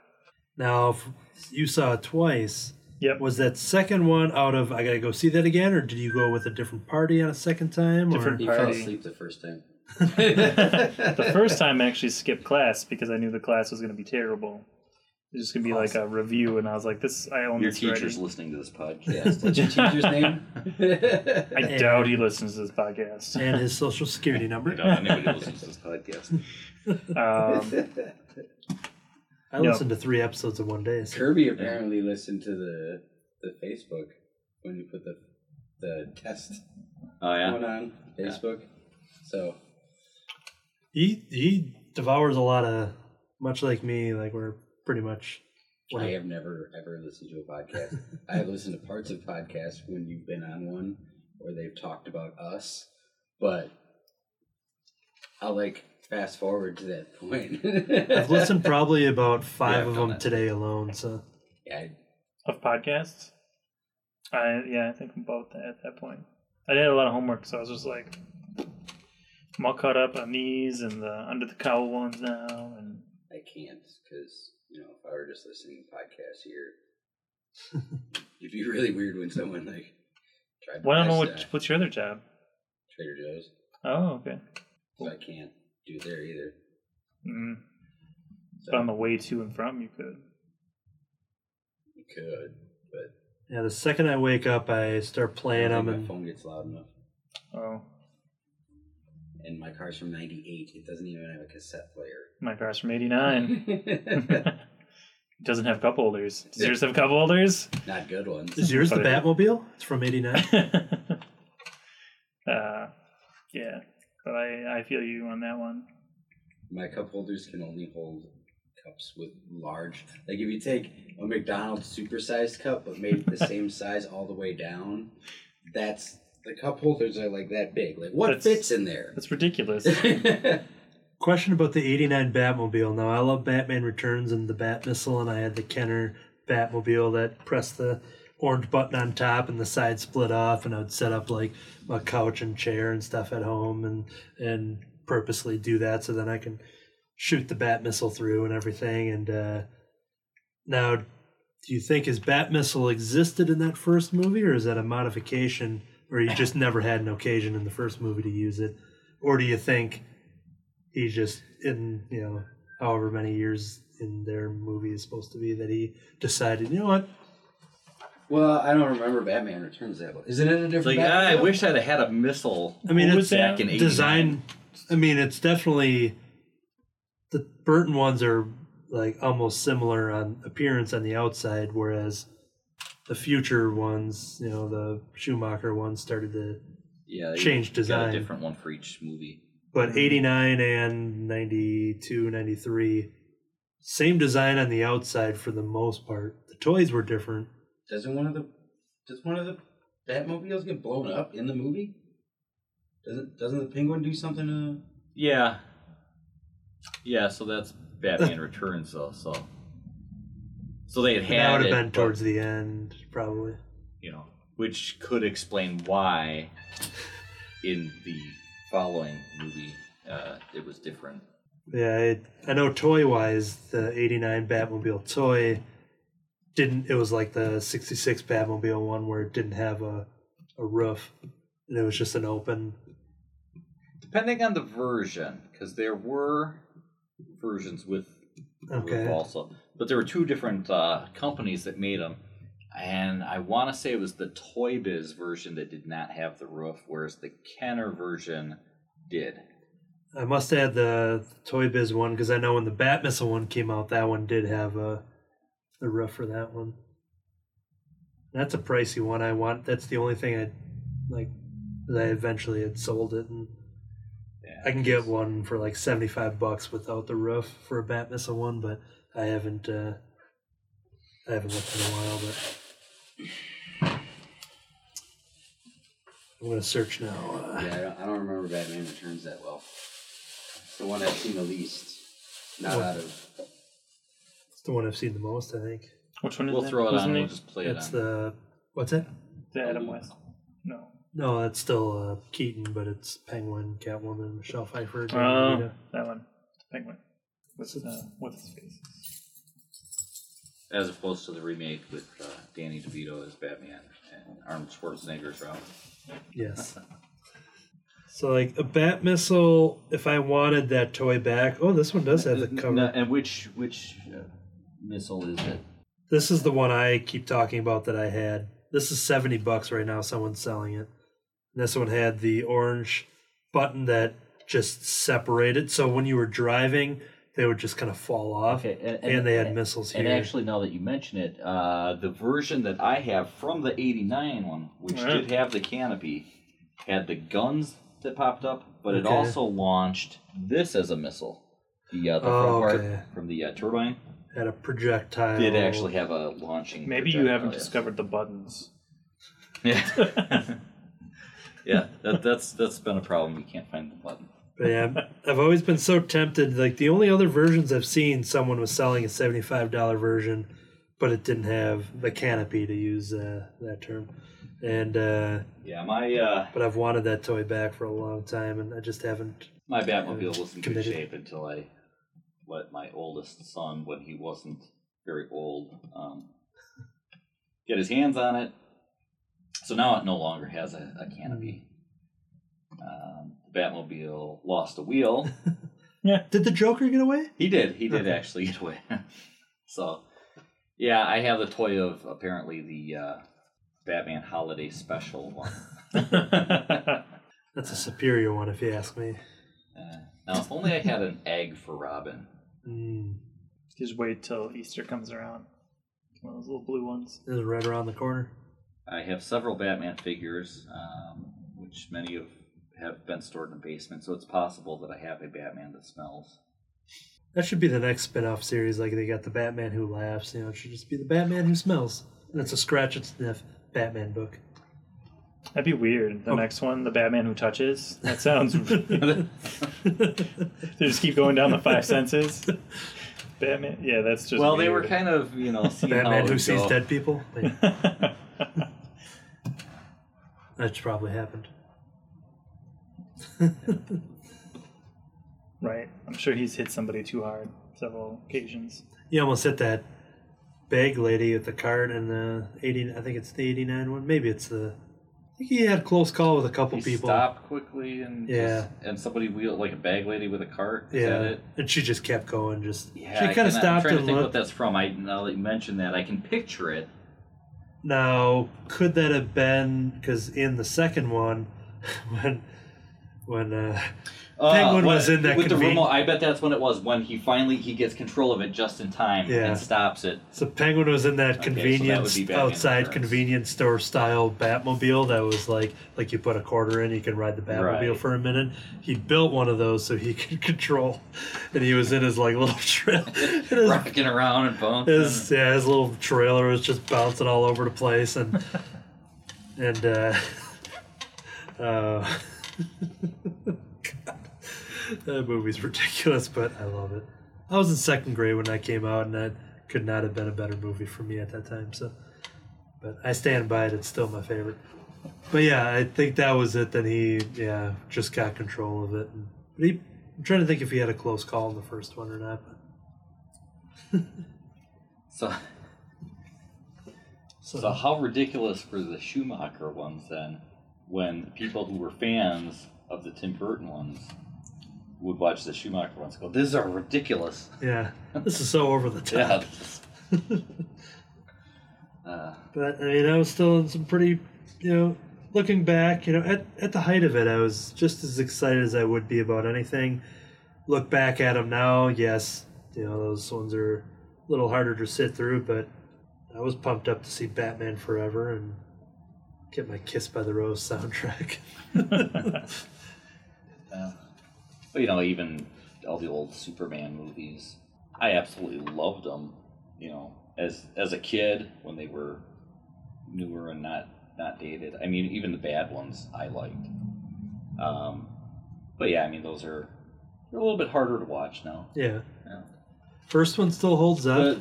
Now if you saw it twice. Yep. Was that second one out of I gotta go see that again, or did you go with a different party on a second time? Different party. he Or? fell asleep the first time. The first time I actually skipped class because I knew the class was going to be terrible. It was just going to be like a review, and I was like, "This I own Your this already." teacher's listening to this podcast. What's your teacher's name? I doubt he listens to this podcast. and his social security number. I doubt anybody listens to this podcast. Um, I No. listened to three episodes in one day. So. Kirby apparently listened to the the Facebook when you put the the test Oh yeah. going on Facebook. So He he devours a lot of much like me. Like we're pretty much. I have never ever listened to a podcast. I have listened to parts of podcasts when you've been on one where they've talked about us, but I'll like fast forward to that point. I've listened probably about five Yeah, of them that. today alone. So Yeah, I- of podcasts, I yeah, I think I'm about that at that point. I did a lot of homework, so I was just like, I'm all caught up on these and the under the cowl ones now, and I can't because you know if I were just listening to podcasts here, it'd be really weird when someone like tried. To well, I don't know what what's your other job. Trader Joe's, Oh, okay. so I can't do there either. Mm. So But on the way to and from, you could. you could, but yeah, the second I wake up, I start I playing don't them, think my and phone gets loud enough. Oh, And my car's from '98. It doesn't even have a cassette player. my car's from '89. it doesn't have cup holders. Does yours have cup holders? Not good ones. is yours the But it- Batmobile? It's from '89. uh, yeah, but I I feel you on that one. My cup holders can only hold cups with large. Like if you take a McDonald's supersized cup but made the same size all the way down, that's the cup holders are like that big. Like what That's- fits in there? That's ridiculous. Question about the '89 Batmobile. Now I love Batman Returns and the Bat Missile, and I had the Kenner Batmobile that pressed the orange button on top and the side split off, and I would set up like a couch and chair and stuff at home, and and purposely do that so then I can shoot the Bat Missile through and everything. And uh, now, do you think his Bat Missile existed in that first movie, or is that a modification, or he just never had an occasion in the first movie to use it, or do you think? he just in you know however many years in their movie is supposed to be that he decided, you know what? Well, I don't remember Batman Returns that well. Isn't it a different? like ah, I Batman? wish I'd have had a missile. I mean, What it's that? back in 89. design. I mean, it's definitely the Burton ones are like almost similar on appearance on the outside, whereas the future ones, you know, the Schumacher ones started to Yeah, they change got design. a different one for each movie. but 89 and 92 93 same design on the outside for the most part the toys were different Doesn't one of the does one of the Batmobiles get blown up in the movie? Doesn't doesn't the Penguin do something to? Yeah, yeah. So that's Batman Returns, though. So, so they had that had would it, have been but, towards the end probably. You know, which could explain why in the following movie uh, it was different. yeah it, i know toy wise the 89 batmobile toy didn't it was like the 66 batmobile one where it didn't have a, a roof and it was just an open. Depending on the version, because there were versions with roof also, but there were two different uh, companies that made them, and I want to say it was the Toy Biz version that did not have the roof, whereas the Kenner version did. I must add the Toy Biz one because I know when the Bat Missile one came out, that one did have a the roof for that one. That's a pricey one. I want. That's the only thing I like. That I eventually had sold it, and Yeah, I can get one for like seventy five bucks without the roof for a Bat Missile one, but I haven't. uh I haven't looked in a while, but I'm gonna search now. Uh, Yeah, I don't, I don't remember Batman Returns that well. It's the one I've seen the least. Not What? out of. It's the one I've seen the most, I think. Which one is We'll that? throw it Who's on. We'll just play it It's on. the what's it? The Adam West. No. No, that's still uh, Keaton, but it's Penguin, Catwoman, Michelle Pfeiffer. Danny Oh, DeVito. that one. Penguin. What's his, uh, what's his face? as opposed to the remake with uh, Danny DeVito as Batman and Arnold Schwarzenegger as Robin. Yes. so like a bat missile, if I wanted that toy back, oh, this one does have the cover. No, and which which uh, missile is it? This is the one I keep talking about that I had. This is seventy bucks right now. Someone's selling it. And this one had the orange button that just separated, so when you were driving, they would just kind of fall off. and, And they had missiles here. And actually, now that you mention it, uh, the version that I have from the '89 one, which Yeah. did have the canopy, had the guns that popped up, but it also launched this as a missile. The uh, the Oh, front okay. part from the uh, turbine Had a projectile. did actually have a launching. Maybe you haven't yes. discovered the buttons. Yeah. yeah, that, that's that's been a problem. You can't find the button. But yeah, I've always been so tempted. Like the only other versions I've seen, someone was selling a seventy-five dollar version, but it didn't have the canopy to use uh, that term. And uh, Yeah, my uh, but I've wanted that toy back for a long time, and I just haven't. my Batmobile was in good shape until I let my oldest son, when he wasn't very old, um, get his hands on it. So now it no longer has a, a canopy. Um, the Batmobile lost a wheel. Yeah. Did the Joker get away? He did. He did Okay. actually get away. so, yeah, I have the toy of apparently the uh, Batman Holiday Special one. That's a superior one, if you ask me. Uh, now, if only I had an egg for Robin. Mm, Just wait till Easter comes around. One of those little blue ones. this is right around the corner. I have several Batman figures, um, which many of have been stored in the basement, so it's possible that I have a Batman that smells. That should be the next spin-off series. Like they got the Batman who laughs. You know, it should just be the Batman who smells. And it's a scratch and sniff Batman book. That'd be weird. The Oh. next one, the Batman who touches. That sounds. they just keep going down the five senses. Batman. Yeah, that's just. well, they were kind of, you know, seeing how it Batman who sees go. dead people. That's probably happened. right. I'm sure he's hit somebody too hard several occasions. You almost hit that bag lady with the cart and the eighty. I think it's the eighty-nine one. Maybe it's the I think he had a close call with a couple He people. stopped quickly and Yeah. just- and somebody wheeled like a bag lady with a cart. Is yeah, that it? and she just kept going. Just Yeah, she kind of stopped. I'm stopped trying to and think what that's from. I now that you mentioned that, I can picture it. Now, could that have been because in the second one, when when uh, Penguin what- was in that with the remote. I bet that's when it was when he finally he gets control of it just in time Yeah. and stops it. so Penguin was in that Okay, so that convenience outside convenience store style Batmobile that was like like you put a quarter in, you can ride the Batmobile Right. for a minute. He built one of those so he could control, and he was in his like little trail. his, Rocking around and bouncing. his yeah his little trailer was just bouncing all over the place and and uh, uh that movie's ridiculous but i love it. I was in second grade when that came out and that could not have been a better movie for me at that time so. But i stand by it it's still my favorite. But yeah i think that was it then he yeah just got control of it but he i'm trying to think if he had a close call in the first one or not but. So, so how ridiculous were the Schumacher ones then? When people who were fans of the Tim Burton ones would watch the Schumacher ones, go, "These are ridiculous." Yeah, this is so over the top. is- uh, But I mean, I was still in some pretty, you know, looking back, you know, at, at the height of it, I was just as excited as I would be about anything. Look back at them now, yes, you know, those ones are a little harder to sit through, but I was pumped up to see Batman Forever and get my Kiss by the Rose soundtrack. Yeah. But you know, even all the old Superman movies, I absolutely loved them. You know, as as a kid when they were newer and not not dated. I mean, even the bad ones I liked. Um, but yeah, I mean, those are they're a little bit harder to watch now. yeah. Yeah. First one still holds up. But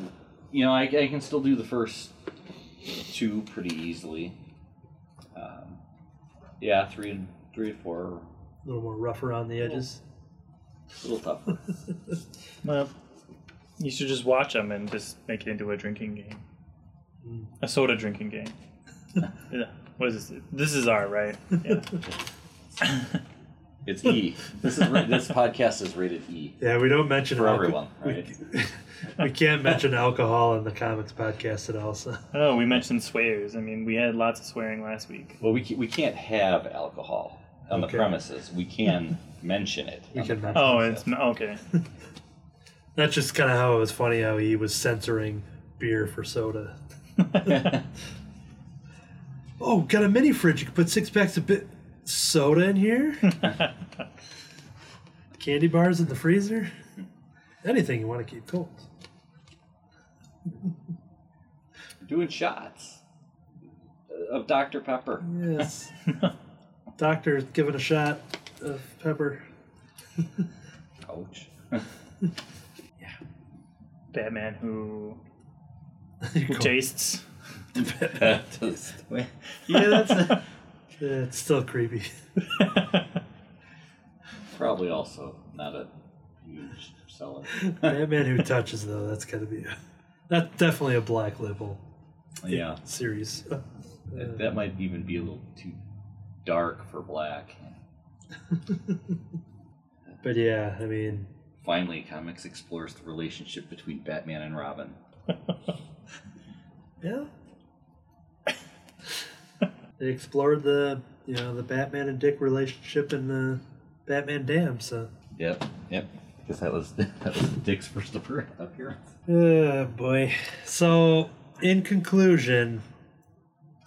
you know, I, I can still do the first two pretty easily. Yeah, three and three and four are a little more rough around the edges. a little tougher. Well, you should just watch them and just make it into a drinking game, Mm. a soda drinking game. yeah. What is this? This is R, right? Yeah. It's E. This is this podcast is rated E Yeah, we don't mention for alco- everyone, we- right? we can't mention alcohol in the comics podcast at all. So Oh, we mentioned swears. I mean, we had lots of swearing last week. Well, we ca- we can't have alcohol on Okay. the premises. We can mention it. We can mention Oh, premises. it's okay. that's just kind of how it was funny how he was censoring beer for soda. Oh, got a mini fridge. You can put six packs of bit soda in here. Candy bars in the freezer. Anything you want to keep cold. doing shots of Dr Pepper. Yes. Doctor giving a shot of pepper. Ouch. Yeah. Batman who, You who go- tastes. yeah, that's Eh, it's still creepy. probably also not a huge seller. Batman who touches though, that's gotta be a that's definitely a black label yeah, series. that, that might even be a little too dark for black. But yeah, I mean Finally, comics explores the relationship between Batman and Robin. yeah. They explored the you know, the Batman and Dick relationship in the Batman Damned, so Yep, yep. Because that was that was Dick's first appearance. Oh boy. So, in conclusion,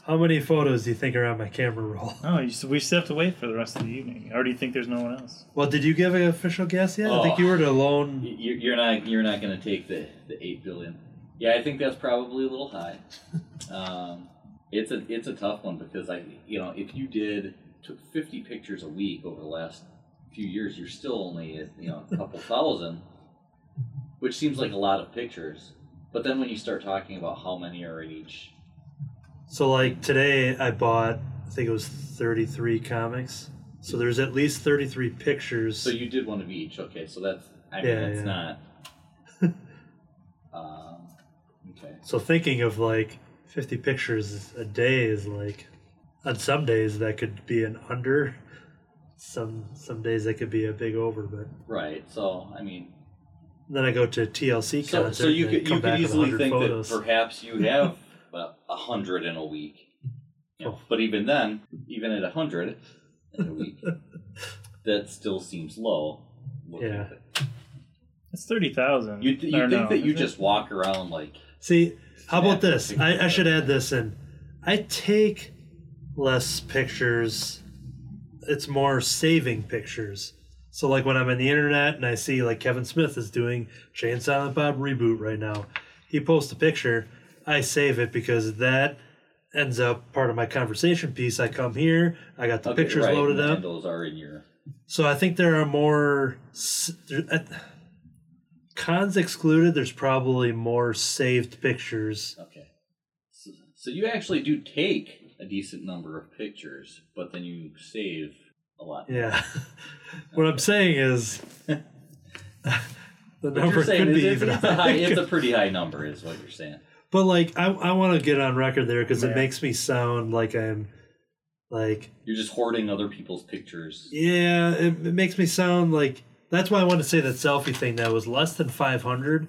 how many photos do you think are on my camera roll? Oh, you, we still have to wait for the rest of the evening. Or do you think there's no one else? Well, did you give an official guess yet? I think Oh. you were the lone. You- You're not you're not going to take the the eight billion. Yeah, I think that's probably a little high. Um, it's a it's a tough one because I you know if you did took 50 pictures a week over the last few years, you're still only at you know a couple thousand, which seems like a lot of pictures. But then when you start talking about how many are in each, So, like today, I bought, I think it was 33 comics. So there's at least 33 pictures. so you did one of each. Okay, so that's I mean Yeah, it's yeah. not. um, okay. So thinking of like 50 pictures a day is like on some days that could be an under. Some some days that could be a big over, but Right. So I mean, then I go to TLC so, concert. so you could you could easily think photos. that perhaps you have about a hundred in a week. You know, Oh. But even then, even at a hundred in a week, that still seems low. Yeah. It's thirty thousand. You you think that you just walk around like See, how about this? I, I should add this in. I take less pictures. It's more saving pictures. So, like when I'm on the internet and I see like Kevin Smith is doing Jay and Silent Bob reboot right now, he posts a picture. I save it because that ends up part of my conversation piece. I come here, I got the okay, pictures right, loaded up. those are in your So I think there are more cons excluded. There's probably more saved pictures. okay. So, so you actually do take a decent number of pictures, but then you save a lot. Yeah. what I'm saying is the number saying could be it's, even it's a high, it's a pretty high number, is what you're saying. But like I I want to get on record there because it makes me sound like I'm like You're just hoarding other people's pictures. yeah, it, it makes me sound like that's why I want to say that selfie thing that was less than 500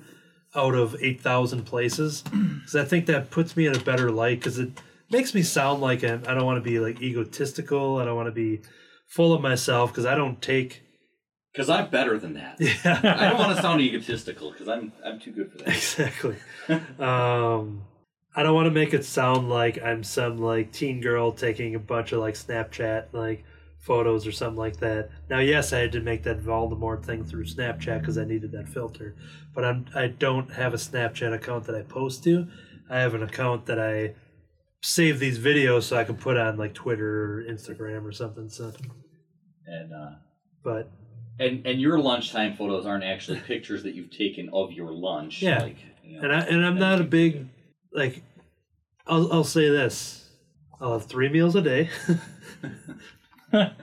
out of 8,000 places because I think that puts me in a better light because it makes me sound like I'm, I don't want to be like egotistical. I don't want to be full of myself because I don't take Because I'm better than that. yeah I don't want to sound egotistical because I'm I'm too good for that. exactly. um, I don't want to make it sound like I'm some like teen girl taking a bunch of like Snapchat like photos or something like that. Now, yes, I had to make that Voldemort thing through Snapchat because I needed that filter, but I'm I don't have a Snapchat account that I post to. I have an account that I save these videos so I can put on like Twitter or Instagram or something. So, And uh, but and and your lunchtime photos aren't actually pictures that you've taken of your lunch. Yeah. Like, you know, and I and I'm not a big like. I'll I'll say this. I'll have three meals a day.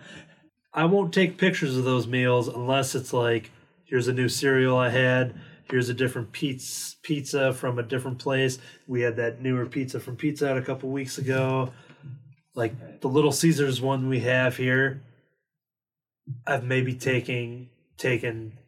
I won't take pictures of those meals unless it's like, here's a new cereal I had. Here's a different pizza pizza from a different place. We had that newer pizza from Pizza Hut a couple weeks ago. Like the Little Caesars one we have here. I've maybe taking taken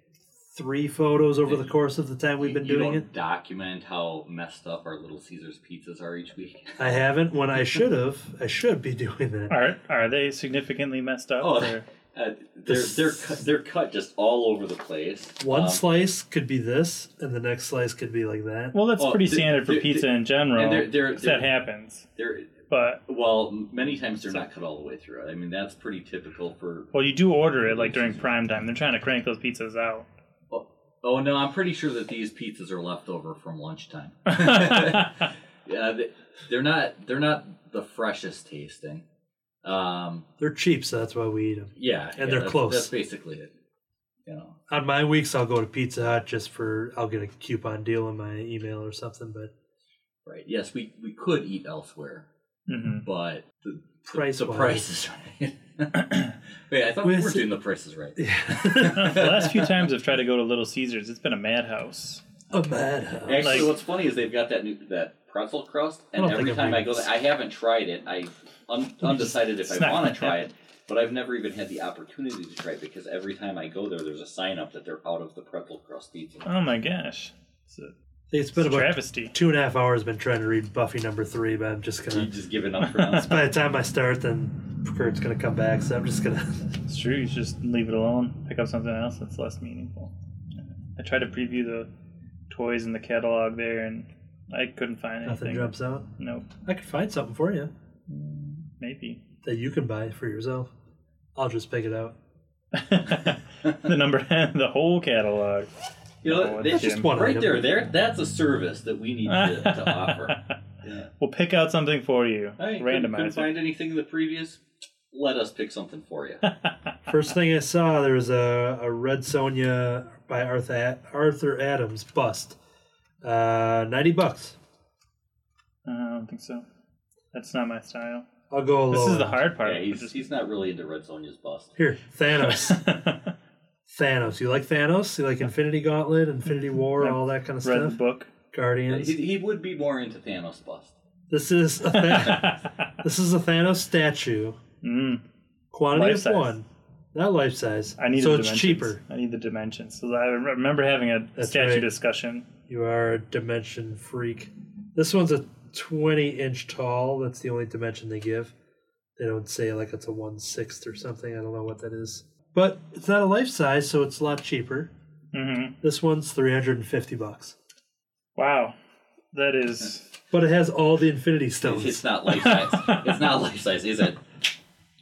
three photos over the course of the time we've been you doing don't it. document how messed up our Little Caesars pizzas are each week. I haven't. When I should have, I should be doing that. Are are they significantly messed up? Oh, or- Uh, they're they're cut, they're cut just all over the place. One Um, slice could be this, and the next slice could be like that. well, that's Oh, pretty the- standard for the- pizza the- in general. and they're- they're- that they're- happens, they're but well, many times they're not cut all the way through. I mean, that's pretty typical for. well, you do order it like during prime time. They're trying to crank those pizzas out. Oh, no, I'm pretty sure that these pizzas are left over from lunchtime. yeah, they, they're not they're not the freshest tasting. Um, They're cheap, so that's why we eat them. yeah, And yeah, they're that's, close. That's basically it. You know, On my weeks, I'll go to Pizza Hut just for I'll get a coupon deal in my email or something. But right? Yes, we we could eat elsewhere, hmm but the price the price is right. Wait, I thought we were doing the prices right. Yeah. the last few times I've tried to go to Little Caesars, it's been a madhouse. a madhouse. Actually, Like- what's funny is they've got that new that pretzel crust, and every I've time I go, there, I haven't tried it. I un, undecided if I want to try it. it, but I've never even had the opportunity to try it because every time I go there, there's a sign up that they're out of the pretzel crust pizza. Oh my gosh, it's a, It's it's been a about travesty. two and a half hours. Been trying to read Buffy number three, but I'm just You gonna. just give it up for now. By the time I start, then Kurt's gonna come back, so I'm just gonna. It's true. You should just leave it alone. Pick up something else that's less meaningful. I tried to preview the toys in the catalog there, and I couldn't find anything. Nothing anything. jumps out. Nope. I could find something for you mm, Maybe. that you can buy for yourself. I'll just pick it out. the number, the whole catalog. You know, Oh, they- that's just one right item. there, there. That's a service that we need to, to offer. Yeah. We'll pick out something for you. Hey, couldn't, couldn't find anything in the previous. Let us pick something for you. First thing I saw, there was a, a Red Sonja by Arthur, Arthur Adams bust. Uh, 90 bucks. Uh, I don't think so. That's not my style. I'll go This is the hard part. yeah, he's, Just- he's not really into Red Sonja's bust. Here, Thanos. Thanos. You like Thanos? You like Infinity Gauntlet, Infinity War, all that kind of Read the stuff? book. Guardians. He, he would be more into Thanos bust. This is a Tha- this is a Thanos statue. mm, Quantity Life of size. one, not life size. I need so the it's dimensions. cheaper. I need the dimensions. So I remember having a That's statue right. discussion. You are a dimension freak. This one's a 20 inch tall. That's the only dimension they give. They don't say like it's a one sixth or something. I don't know what that is. But it's not a life size, so it's a lot cheaper. hmm This one's 350 bucks. Wow, that is. But it has all the Infinity Stones. It's not life size. it's not life size. Is it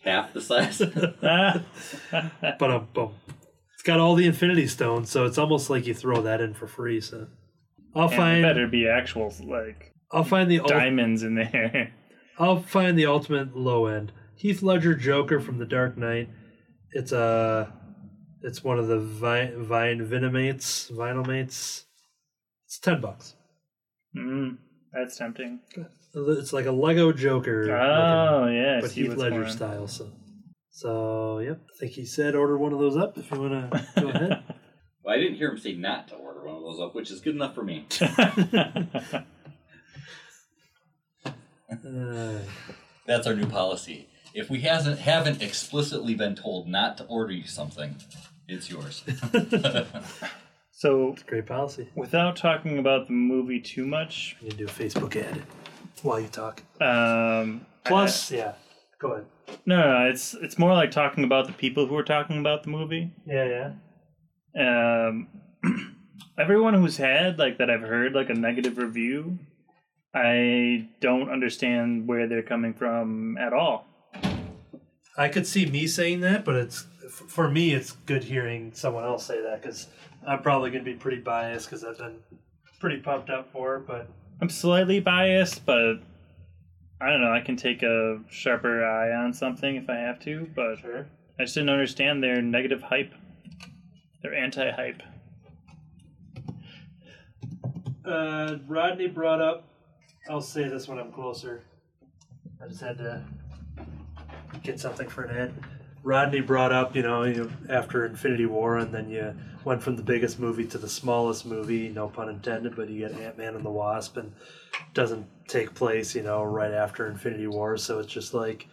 half the size? But um, boom. It's got all the Infinity Stones, so it's almost like you throw that in for free. So I'll and it find better be actual like I'll find the ul- diamonds in there. I'll find the ultimate low end. Heath Ledger Joker from The Dark Knight. It's a it's one of the vine vine Vinimates vinyl mates. It's ten bucks. mm, that's tempting. It's like a Lego Joker, looking, Oh yeah, I but see Heath Ledger going style. So, so yep. I think he said order one of those up if you want to go ahead. well, I didn't hear him say not to order one of those up, which is good enough for me. Uh, That's our new policy. If we hasn't haven't explicitly been told not to order you something, it's yours. so, great policy. without talking about the movie too much, You can do a Facebook ad while you talk. um, Plus, yeah. Go ahead. no, no, no, it's it's more like talking about the people who are talking about the movie. Yeah, yeah. um, everyone who's had like that I've heard like a negative review, I don't understand where they're coming from at all. I could see me saying that, but it's for me. It's good hearing someone else say that because I'm probably going to be pretty biased because I've been pretty pumped up for it. But I'm slightly biased, but I don't know. I can take a sharper eye on something if I have to, but sure. I just didn't understand their negative hype. Their anti-hype. Uh, Rodney brought up. I'll say this when I'm closer. I just had to get something for an ad. Rodney brought up, you know, you, after Infinity War, and then you went from the biggest movie to the smallest movie, no pun intended, but you get Ant Man and the Wasp, and doesn't take place, you know, right after Infinity War, so it's just like,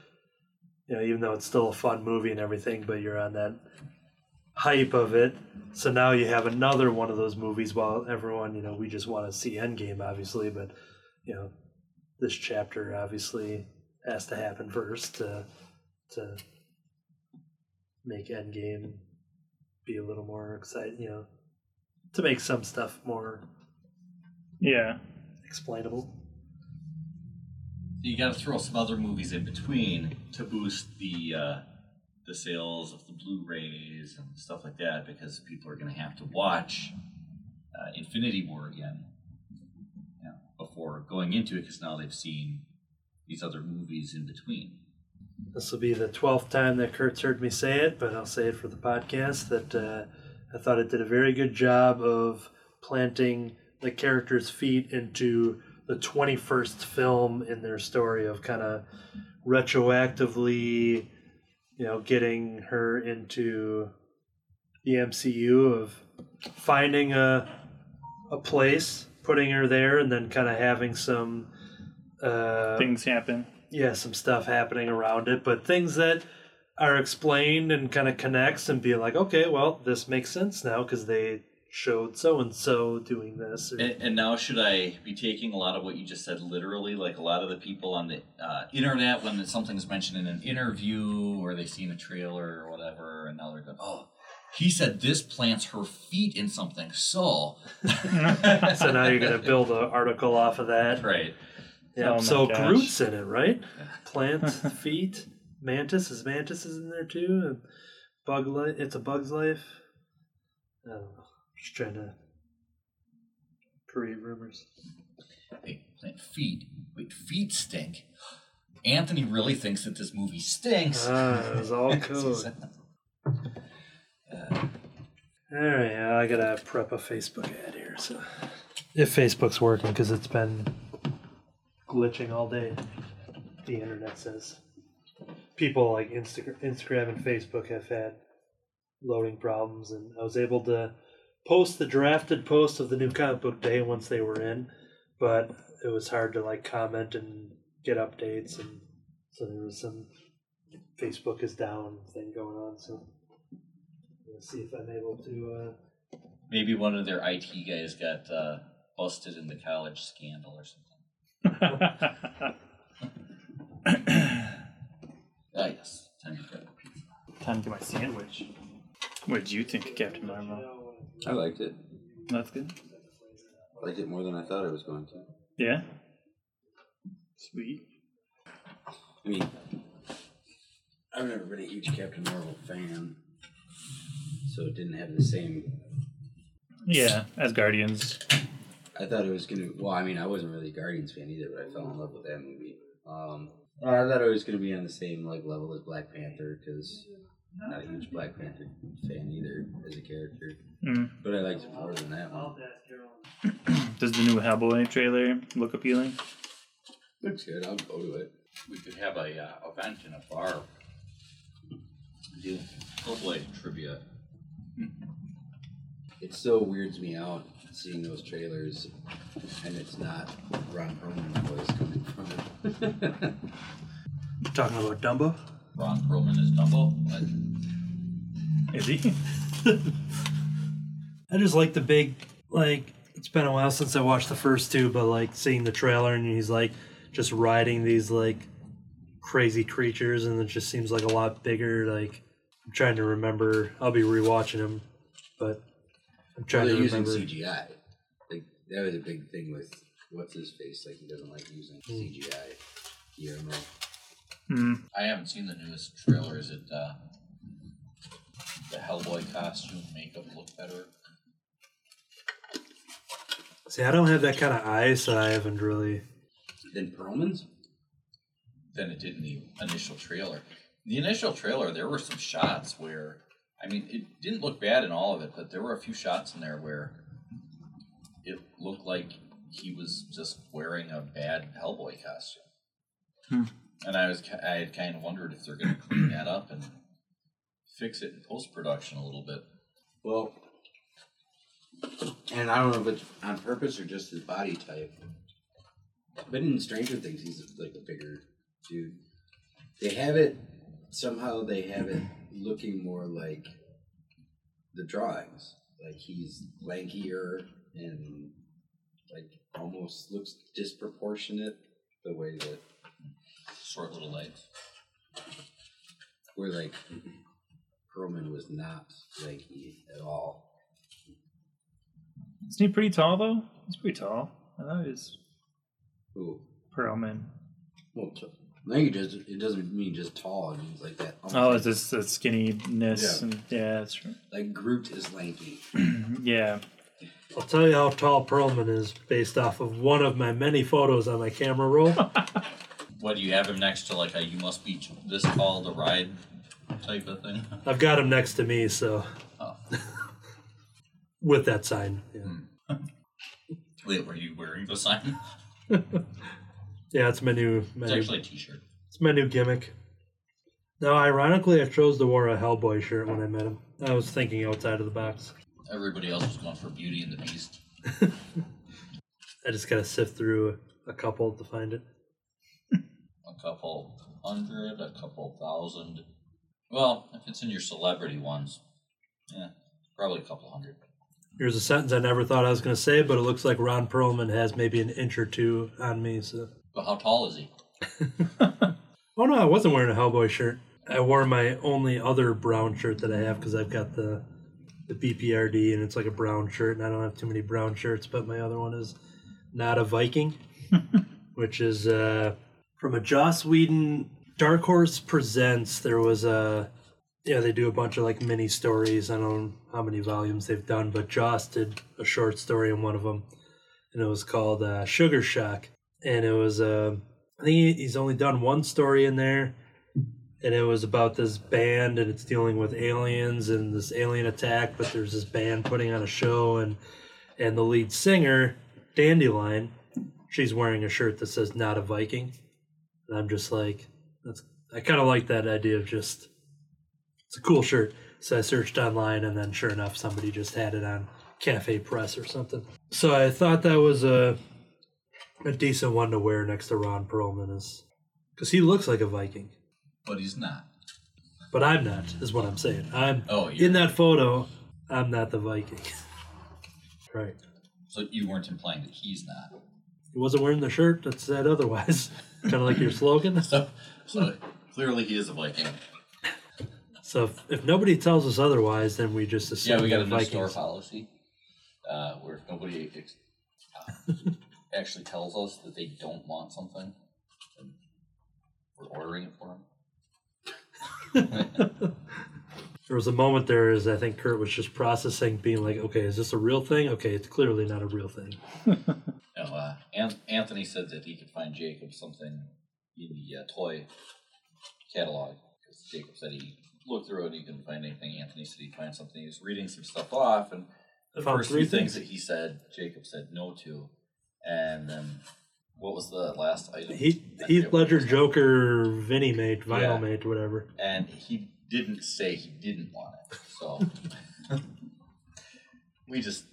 you know, even though it's still a fun movie and everything, but you're on that hype of it. So now you have another one of those movies while everyone, you know, we just want to see Endgame, obviously, but, you know, this chapter obviously has to happen first to, to make Endgame be a little more exciting, you know, to make some stuff more Yeah. explainable. you got to throw some other movies in between to boost the uh, the sales of the Blu-rays and stuff like that, because people are going to have to watch uh, Infinity War again you know, before going into it, because now they've seen these other movies in between. This will be the twelfth time that Kurt's heard me say it, but I'll say it for the podcast that uh, I thought it did a very good job of planting the character's feet into the 21st film in their story of kind of retroactively, you know, getting her into the MCU of finding a a place, putting her there, and then kind of having some uh, Things happen. Yeah, some stuff happening around it, but things that are explained and kind of connects and be like, okay, well, this makes sense now because they showed so and so doing this. or- And, and now, should I be taking a lot of what you just said literally? Like a lot of the people on the uh, internet, when something's mentioned in an interview or they've seen a trailer or whatever, and now they're going, "Oh, he said this plants her feet in something." So, so now you're going to build an article off of that. right? Yeah. Oh so gosh. Groot's in it, right? Plant feet. Mantis is Mantis is in there too. And Bug life. It's a Bug's life. I don't know. Just trying to create rumors. They plant feet. Wait, feet stink. Anthony really thinks that this movie stinks. Ah, it was all code. All right, I gotta prep a Facebook ad here. So, if Facebook's working, because it's been glitching all day, the internet says people like Instagram, Instagram and Facebook have had loading problems, and I was able to post the drafted post of the new comic book day once they were in, but it was hard to like comment and get updates, and so there was some Facebook is down thing going on. So we'll see if I'm able to. Uh, Maybe one of their IT guys got uh, busted in the college scandal or something. Ah, yes. Time to grab a pizza. Time to get my sandwich. What did you think of Captain Marvel? I liked it. That's good. I liked it more than I thought I was going to. Yeah. Sweet. I mean, I've never been a huge Captain Marvel fan, so it didn't have the same. Yeah, as Guardians. I thought it was gonna. Well, I mean, I wasn't really a Guardians fan either, but I fell in love with that movie. Um, I thought it was gonna be on the same like level as Black Panther because I'm not a huge Black Panther fan either as a character, Mm. but I liked it more than that one. Does the new Hellboy trailer look appealing? Looks good. I'll go to it. We could have a uh, event in a bar. Do Hellboy trivia. It still weirds me out seeing those trailers, and it's not Ron Perlman's voice coming from it. talking about Dumbo. Ron Perlman is Dumbo. But Is he? I just like the big like. It's been a while since I watched the first two, but like seeing the trailer and he's like just riding these like crazy creatures, and it just seems like a lot bigger. Like I'm trying to remember. I'll be rewatching him, but I'm trying they're to using remember. CGI. Like that was a big thing with what's his face. Like he doesn't like using Hmm. CGI. Guillermo. Mm. I haven't seen the newest trailer. Is it uh, the Hellboy costume makeup look better? See, I don't have that kind of eye, so I haven't really. Then Perlman's. than it did in the initial trailer. The initial trailer, there were some shots where, I mean, it didn't look bad in all of it, but there were a few shots in there where it looked like he was just wearing a bad Hellboy costume. Hmm. And I was, I had kind of wondered if they're going to clean that up and fix it in post production a little bit. Well, and I don't know if it's on purpose or just his body type. But in Stranger Things, he's like a bigger dude. They have it somehow. They have it looking more like the drawings. Like he's lankier and like almost looks disproportionate the way that Short little legs. where like Perlman was not lanky at all. Isn't he pretty tall though? He's pretty tall. I thought he was Ooh. Perlman. Well, t- I think it just it doesn't mean just tall. It means like that. Oh, like, it's just the skinniness Yeah. and yeah, that's true. like Groot is lanky. Mm-hmm, yeah. I'll tell you how tall Perlman is based off of one of my many photos on my camera roll. What do you have him next to, like a "you must be this tall to ride" type of thing? I've got him next to me, so Oh. with that sign. Yeah, hmm. Wait, were you wearing the sign? Yeah it's my new, my It's new actually a T-shirt. It's my new gimmick. Now, ironically, I chose to wear a Hellboy shirt when I met him. I was thinking outside of the box. Everybody else was going for Beauty and the Beast. I just gotta sift through a couple to find it. A couple hundred, a couple thousand. Well, if it's in your celebrity ones, yeah, probably a couple hundred. Here's a sentence I never thought I was gonna say, but it looks like Ron Perlman has maybe an inch or two on me. So, But how tall is he? oh no, I wasn't wearing a Hellboy shirt. I wore my only other brown shirt that I have because I've got the the BPRD and it's like a brown shirt, and I don't have too many brown shirts. But my other one is not a Viking, which is uh, from a Joss Whedon Dark Horse Presents. There was a yeah, they do a bunch of like mini stories. I don't know how many volumes they've done, but Joss did a short story in one of them, and it was called uh, Sugar Shock, and it was uh, I think he's only done one story in there, and it was about this band, and it's dealing with aliens and this alien attack, but there's this band putting on a show, and and the lead singer Dandelion, she's wearing a shirt that says "Not a Viking," and I'm just like, that's I kind of like that idea of just it's a cool shirt. So I searched online, and then sure enough, somebody just had it on Cafe Press or something. So I thought that was a A decent one to wear next to Ron Perlman is because he looks like a Viking, But he's not. but I'm not. Is what I'm saying. I'm Oh, in that photo. I'm not the Viking. right. so you weren't implying that he's not. He wasn't wearing the shirt that said otherwise. kind of like your slogan. So, so clearly he is a Viking. So if, if nobody tells us otherwise, then we just assume Yeah, we got a new store policy uh, where if nobody ex- uh, actually tells us that they don't want something, then we're ordering it for them. There was a moment there as I think Kurt was just processing, being like, "Okay, is this a real thing? Okay, it's clearly not a real thing." No, uh, An- Anthony said that he could find Jacob something in the uh, toy catalog because Jacob said he looked through it and he couldn't find anything. Anthony said he'd find something. He was reading some stuff off, and the first three few things things. that he said, Jacob said no to, and then what was the last item? He Heath forget what it Ledger. Joker Vinimate, vinyl Yeah. mate, whatever. and he didn't say he didn't want it, so we just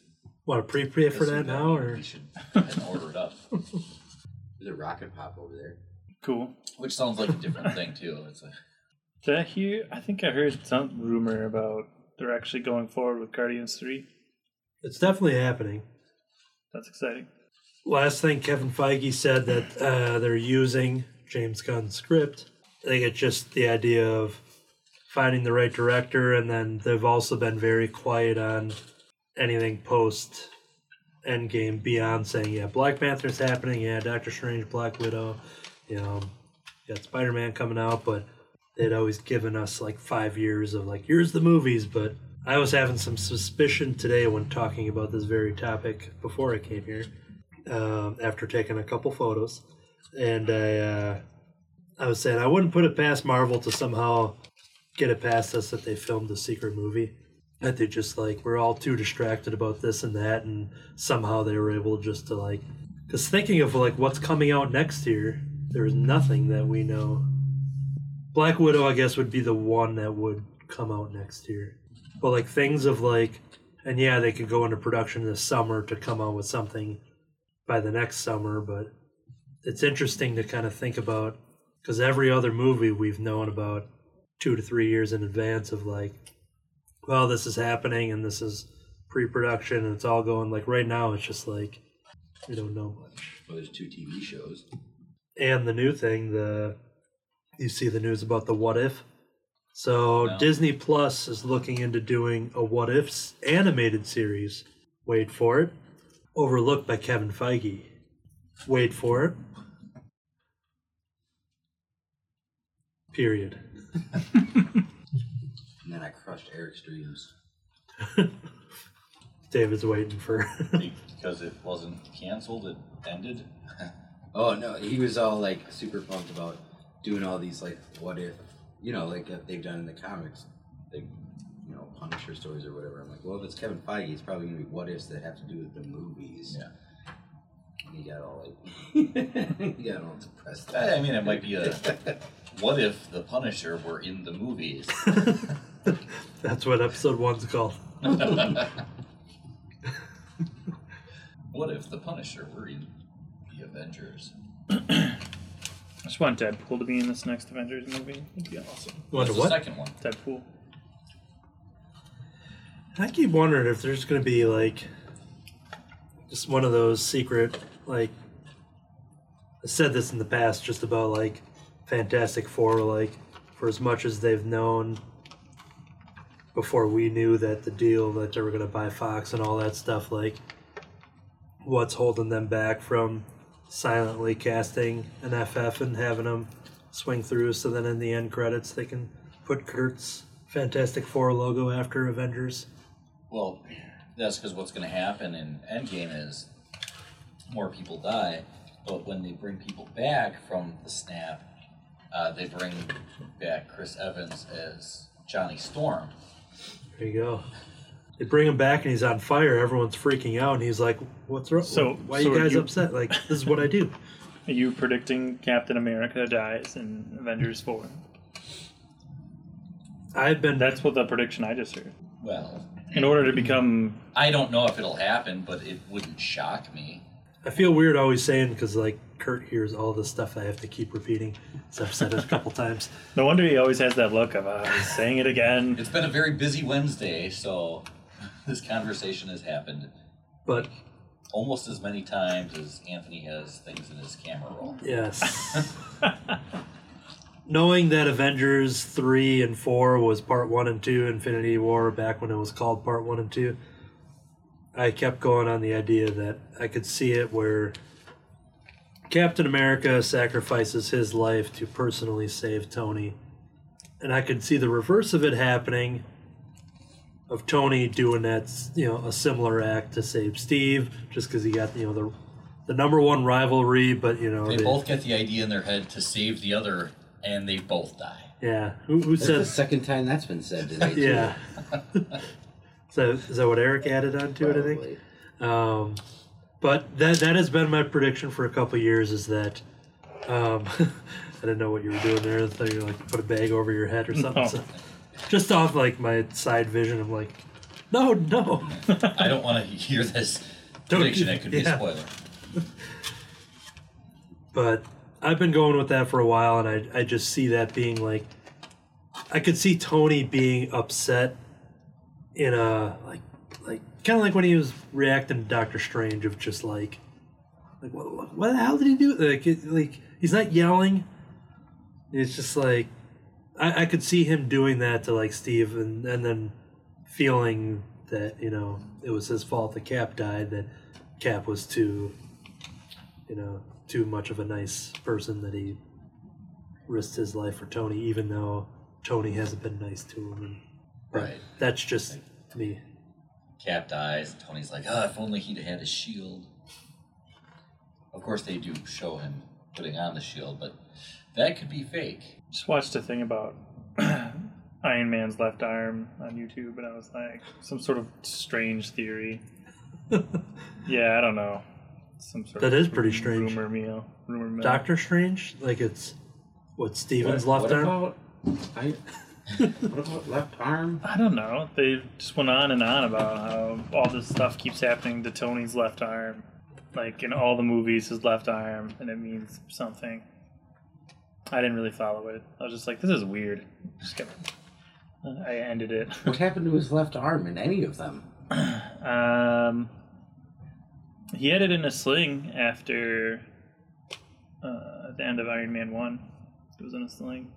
Want to pre-pay for that now, or we should go and order it up. There's a rocket pop over there. Cool. Which sounds like a different thing too. It's a Did I hear? I think I heard some rumor about they're actually going forward with Guardians 3. it's definitely happening. That's exciting. Last thing, Kevin Feige said that uh, they're using James Gunn's script. I think it's just the idea of finding the right director, and then they've also been very quiet on anything post Endgame beyond saying, yeah, Black Panther's happening, yeah, Doctor Strange, Black Widow, you know, got Spider Man coming out, but they'd always given us like five years of like, here's the movies, but I was having some suspicion today when talking about this very topic before I came here, um, after taking a couple photos, and I, uh, I was saying I wouldn't put it past Marvel to somehow get it past us that they filmed a secret movie. That they just like we're all too distracted about this and that, and somehow they were able just to like, because thinking of like what's coming out next year, there's nothing that we know. Black Widow, I guess, would be the one that would come out next year. But like things of like, and yeah, they could go into production this summer to come out with something by the next summer. But it's interesting to kind of think about because every other movie we've known about two to three years in advance of like, well, this is happening and this is pre-production and it's all going like right now. It's just like we don't know much. Well, there's two TV shows. And the new thing, the you see the news about the what if. So No. Disney Plus is looking into doing a what ifs animated series. Wait for it. Overlooked by Kevin Feige. Wait for it. Period. And then I crushed Eric's dreams. David's waiting for. because it wasn't canceled, it ended. Oh no, he was all like super pumped about doing all these like what if, you know, like uh, they've done in the comics, like you know Punisher stories or whatever. I'm like, well, if it's Kevin Feige, it's probably gonna be what ifs that have to do with the movies. Yeah. And he got all like, he got all depressed. I mean, it might be a. What if the Punisher were in the movies? That's what episode one's called. what if the Punisher were in the Avengers? I just want Deadpool to be in this next Avengers movie. It'd be awesome. You wonder the what? second one? Deadpool. I keep wondering if there's going to be like just one of those secret like I said this in the past just about like Fantastic Four like for as much as they've known before we knew that the deal that they were going to buy Fox and all that stuff like what's holding them back from silently casting an FF and having them swing through so then in the end credits they can put Kurt's Fantastic Four logo after Avengers. Well, that's because what's going to happen in Endgame is more people die, but when they bring people back from the snap, uh, they bring back Chris Evans as Johnny Storm. There you go. They bring him back and he's on fire. Everyone's freaking out, and he's like, "What's wrong? So- why so are you are guys you- upset? Like, this is what I do." Are you predicting Captain America dies in Avengers 4? I've been That's what the prediction I just heard. Well, In order to become. I don't know if it'll happen, but it wouldn't shock me. I feel weird always saying because like Kurt hears all the stuff I have to keep repeating. So I've said it a couple times. No wonder he always has that look of uh, he's saying it again. It's been a very busy Wednesday, so this conversation has happened But almost as many times as Anthony has things in his camera roll. yes, knowing that Avengers three and four was part one and two, Infinity War back when it was called part one and two, I kept going on the idea that I could see it where Captain America sacrifices his life to personally save Tony. And I could see the reverse of it happening of Tony doing that, you know, a similar act to save Steve just cuz he got, you know, the the number one rivalry, but you know, They they- both get the idea in their head to save the other, and they both die. yeah. Who, who That's the said second time that's been said today. too. yeah. so is that what Eric added on to it, I think? Probably. Um, but that that has been my prediction for a couple years is that um, I didn't know what you were doing there. I thought you were like put a bag over your head or something. No. So, just off like my side vision, I'm like, no, no. I don't want to hear this Don't- prediction. It could be yeah. a spoiler. But I've been going with that for a while, and I I just see that being like, I could see Tony being upset in a like like kind of like when he was reacting to Doctor Strange of just like like what what the hell did he do like it, like he's not yelling. It's just like I, I could see him doing that to like Steve, and and then feeling that you know it was his fault that Cap died. That Cap was too you know, too much of a nice person that he risked his life for Tony, even though Tony hasn't been nice to him. And, Right. That's just me. Cap dies, and Tony's like, oh, if only he'd had a shield. Of course, they do show him putting on the shield, but that could be fake. Just watched a thing about Iron Man's left arm on YouTube, and I was like, some sort of strange theory. yeah, I don't know. Some sort That of is pretty strange. Rumor mill. Rumor mill. Doctor Strange, like it's what Steven's What- left what arm. About, I, what about left arm? I don't know. They just went on and on about how all this stuff keeps happening to Tony's left arm. Like in all the movies, his left arm, and it means something. I didn't really follow it. I was just like, this is weird. Just kept, I ended it. What happened to his left arm in any of them? Um, he had it in a sling after uh, at the end of Iron Man One. It was in a sling.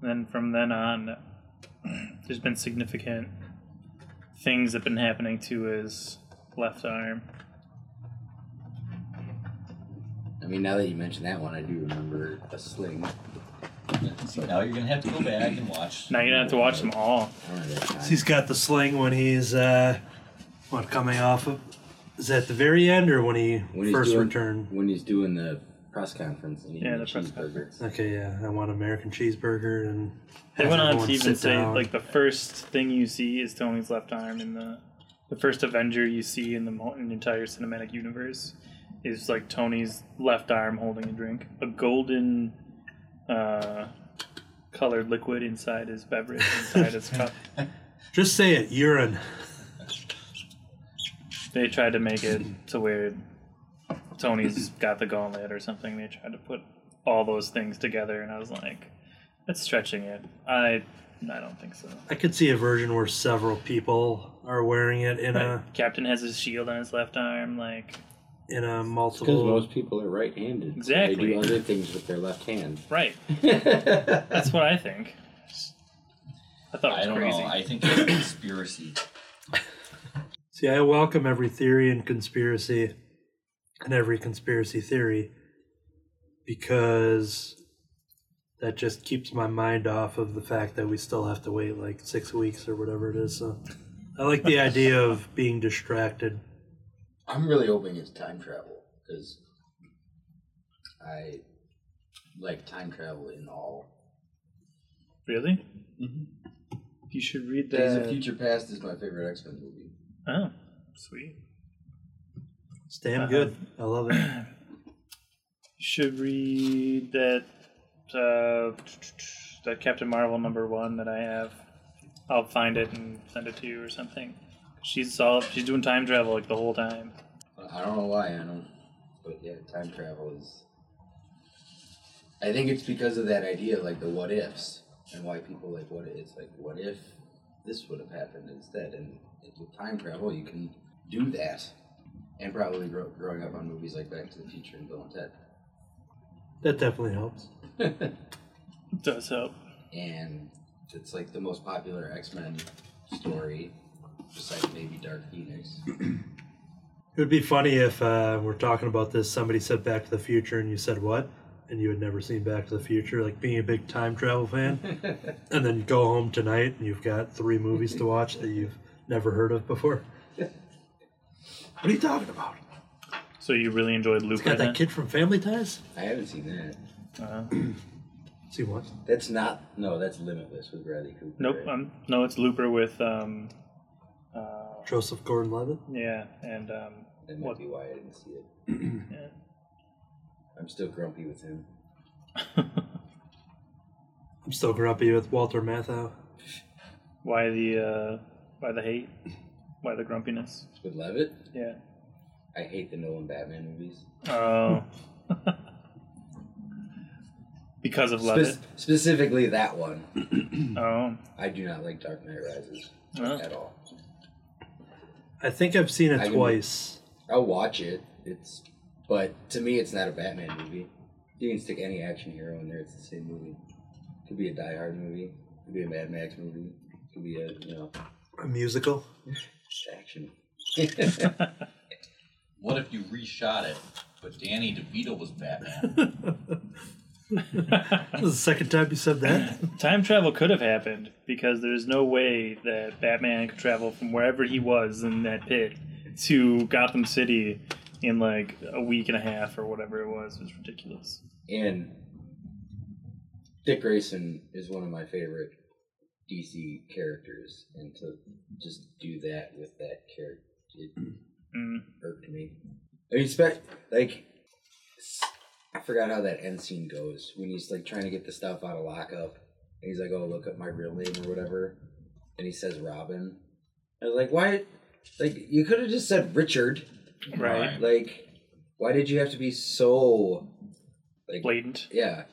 And then from then on, there's been significant things that have been happening to his left arm. I mean, now that you mention that one, I do remember a sling. So now you're gonna have to go back and watch. Now you're gonna have to watch them all. I don't know that time. He's got the sling when he's uh, what coming off of. Is that the very end or when he When he's first doing- returned? when he's doing the press conference and eating Yeah, the, the press cheeseburger. Okay, yeah, I want American cheeseburger and. They went on to even say down. like the first thing you see is Tony's left arm in the the first Avenger you see in the, mo- in the entire cinematic universe is like Tony's left arm holding a drink, a golden uh, colored liquid inside his beverage inside his cup. Just say it, urine. They tried to make it to where Tony's got the gauntlet or something. They tried to put all those things together, and I was like, that's stretching it. I I don't think so. I could see a version where several people are wearing it in a Captain has his shield on his left arm, like in a multiple. Because multiple. most people are right-handed. Exactly. They do other things with their left hand. right. That's That's what I think. I thought it I don't crazy. know. I think it's a conspiracy. See, I welcome every theory and conspiracy and every conspiracy theory because that just keeps my mind off of the fact that we still have to wait like six weeks or whatever it is. So I like the idea of being distracted. I'm really hoping it's time travel because I like time travel in all. really? Mm-hmm. You should read Days of. Future Past is my favorite X Men movie. Oh, sweet. It's damn Uh-huh. good. I love it. You should read that uh, that Captain Marvel number one that I have. I'll find it and send it to you or something. She's all she's doing time travel like the whole time. I don't know why I don't, but yeah, time travel is. I think it's because of that idea, like the what ifs, and why people like what it's like. What if this would have happened instead? And with time travel, you can do that, and probably grow, growing up on movies like Back to the Future and Bill and Ted. That definitely helps. It does help. and it's like the most popular X Men story, besides maybe Dark Phoenix. It would be funny if uh, we're talking about this, somebody said Back to the Future and you said what? And you had never seen Back to the Future, like being a big time travel fan. and then go home tonight and you've got three movies to watch that you've never heard of before. What are you talking about? So you really enjoyed It's Looper got then? that kid from Family Ties? I haven't seen that. Uh, See what? That's not no, that's Limitless with Bradley Cooper. nope. right? Um, no, it's Looper with um, uh, Joseph Gordon Levitt? yeah, and um, that might what? be why I didn't see it. Yeah. I'm still grumpy with him. I'm still grumpy with Walter Matthau. Why the uh, why the hate? Why the grumpiness? With Levitt, Yeah. I hate the Nolan Batman movies. Oh. because of Spe- Levitt. specifically that one. Oh. I do not like Dark Knight Rises Oh. at all. I think I've seen it I can- twice. I'll watch it. It's but to me, it's not a Batman movie. You can stick any action hero in there; it's the same movie. Could be a Die Hard movie. Could be a Mad Max movie. Could be a you know A musical? action. What if you reshot it, but Danny DeVito was Batman? This is the second time you said that. Time travel could have happened because there's no way that Batman could travel from wherever he was in that pit to Gotham City in like a week and a half or whatever it was. It was ridiculous. and Dick Grayson is one of my favorite DC characters, and to just do that with that character, it Mm. irked me. I mean, spe- like I forgot how that end scene goes when he's like trying to get the stuff out of lockup, and he's like, "Oh, look up my real name or whatever," and he says Robin. I was like, "Why? Like, you could have just said Richard. Right. Like, why did you have to be so like Blatant. yeah.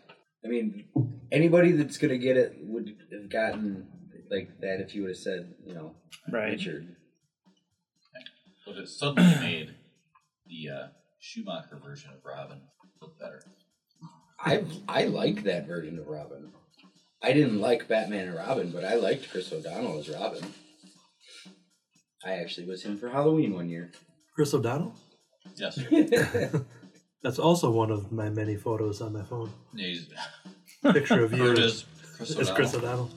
I mean, anybody that's gonna get it would have gotten like that if you would have said, you know, Right. Richard. But it suddenly made the uh, Schumacher version of Robin look better. I I like that version of Robin. I didn't like Batman and Robin, but I liked Chris O'Donnell as Robin. I actually was him for Halloween one year. Chris O'Donnell? Yes. That's also one of my many photos on my phone. He's Picture of you heard as Chris is Chris O'Donnell.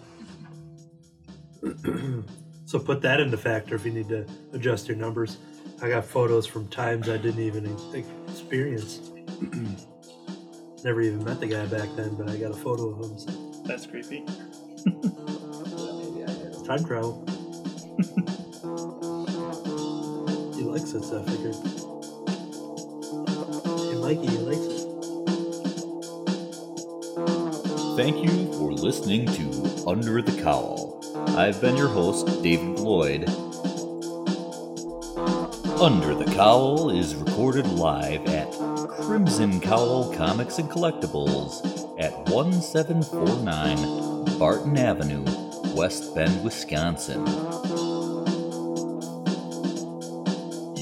O'Donnell. so put that into factor if you need to adjust your numbers. I got photos from times I didn't even ex- experience. Never even met the guy back then, but I got a photo of him. So That's creepy. Maybe I had- time travel. likes so I Mikey, likes it. Thank you for listening to Under the Cowl. I've been your host, David Lloyd. Under the Cowl is recorded live at Crimson Cowl Comics and Collectibles at 1749 Barton Avenue, West Bend, Wisconsin.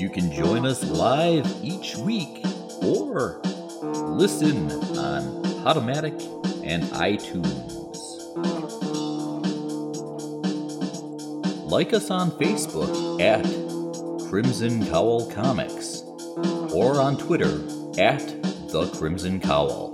You can join us live each week or listen on Podomatic and iTunes. Like us on Facebook at Crimson Cowl Comics or on Twitter at The Crimson Cowl.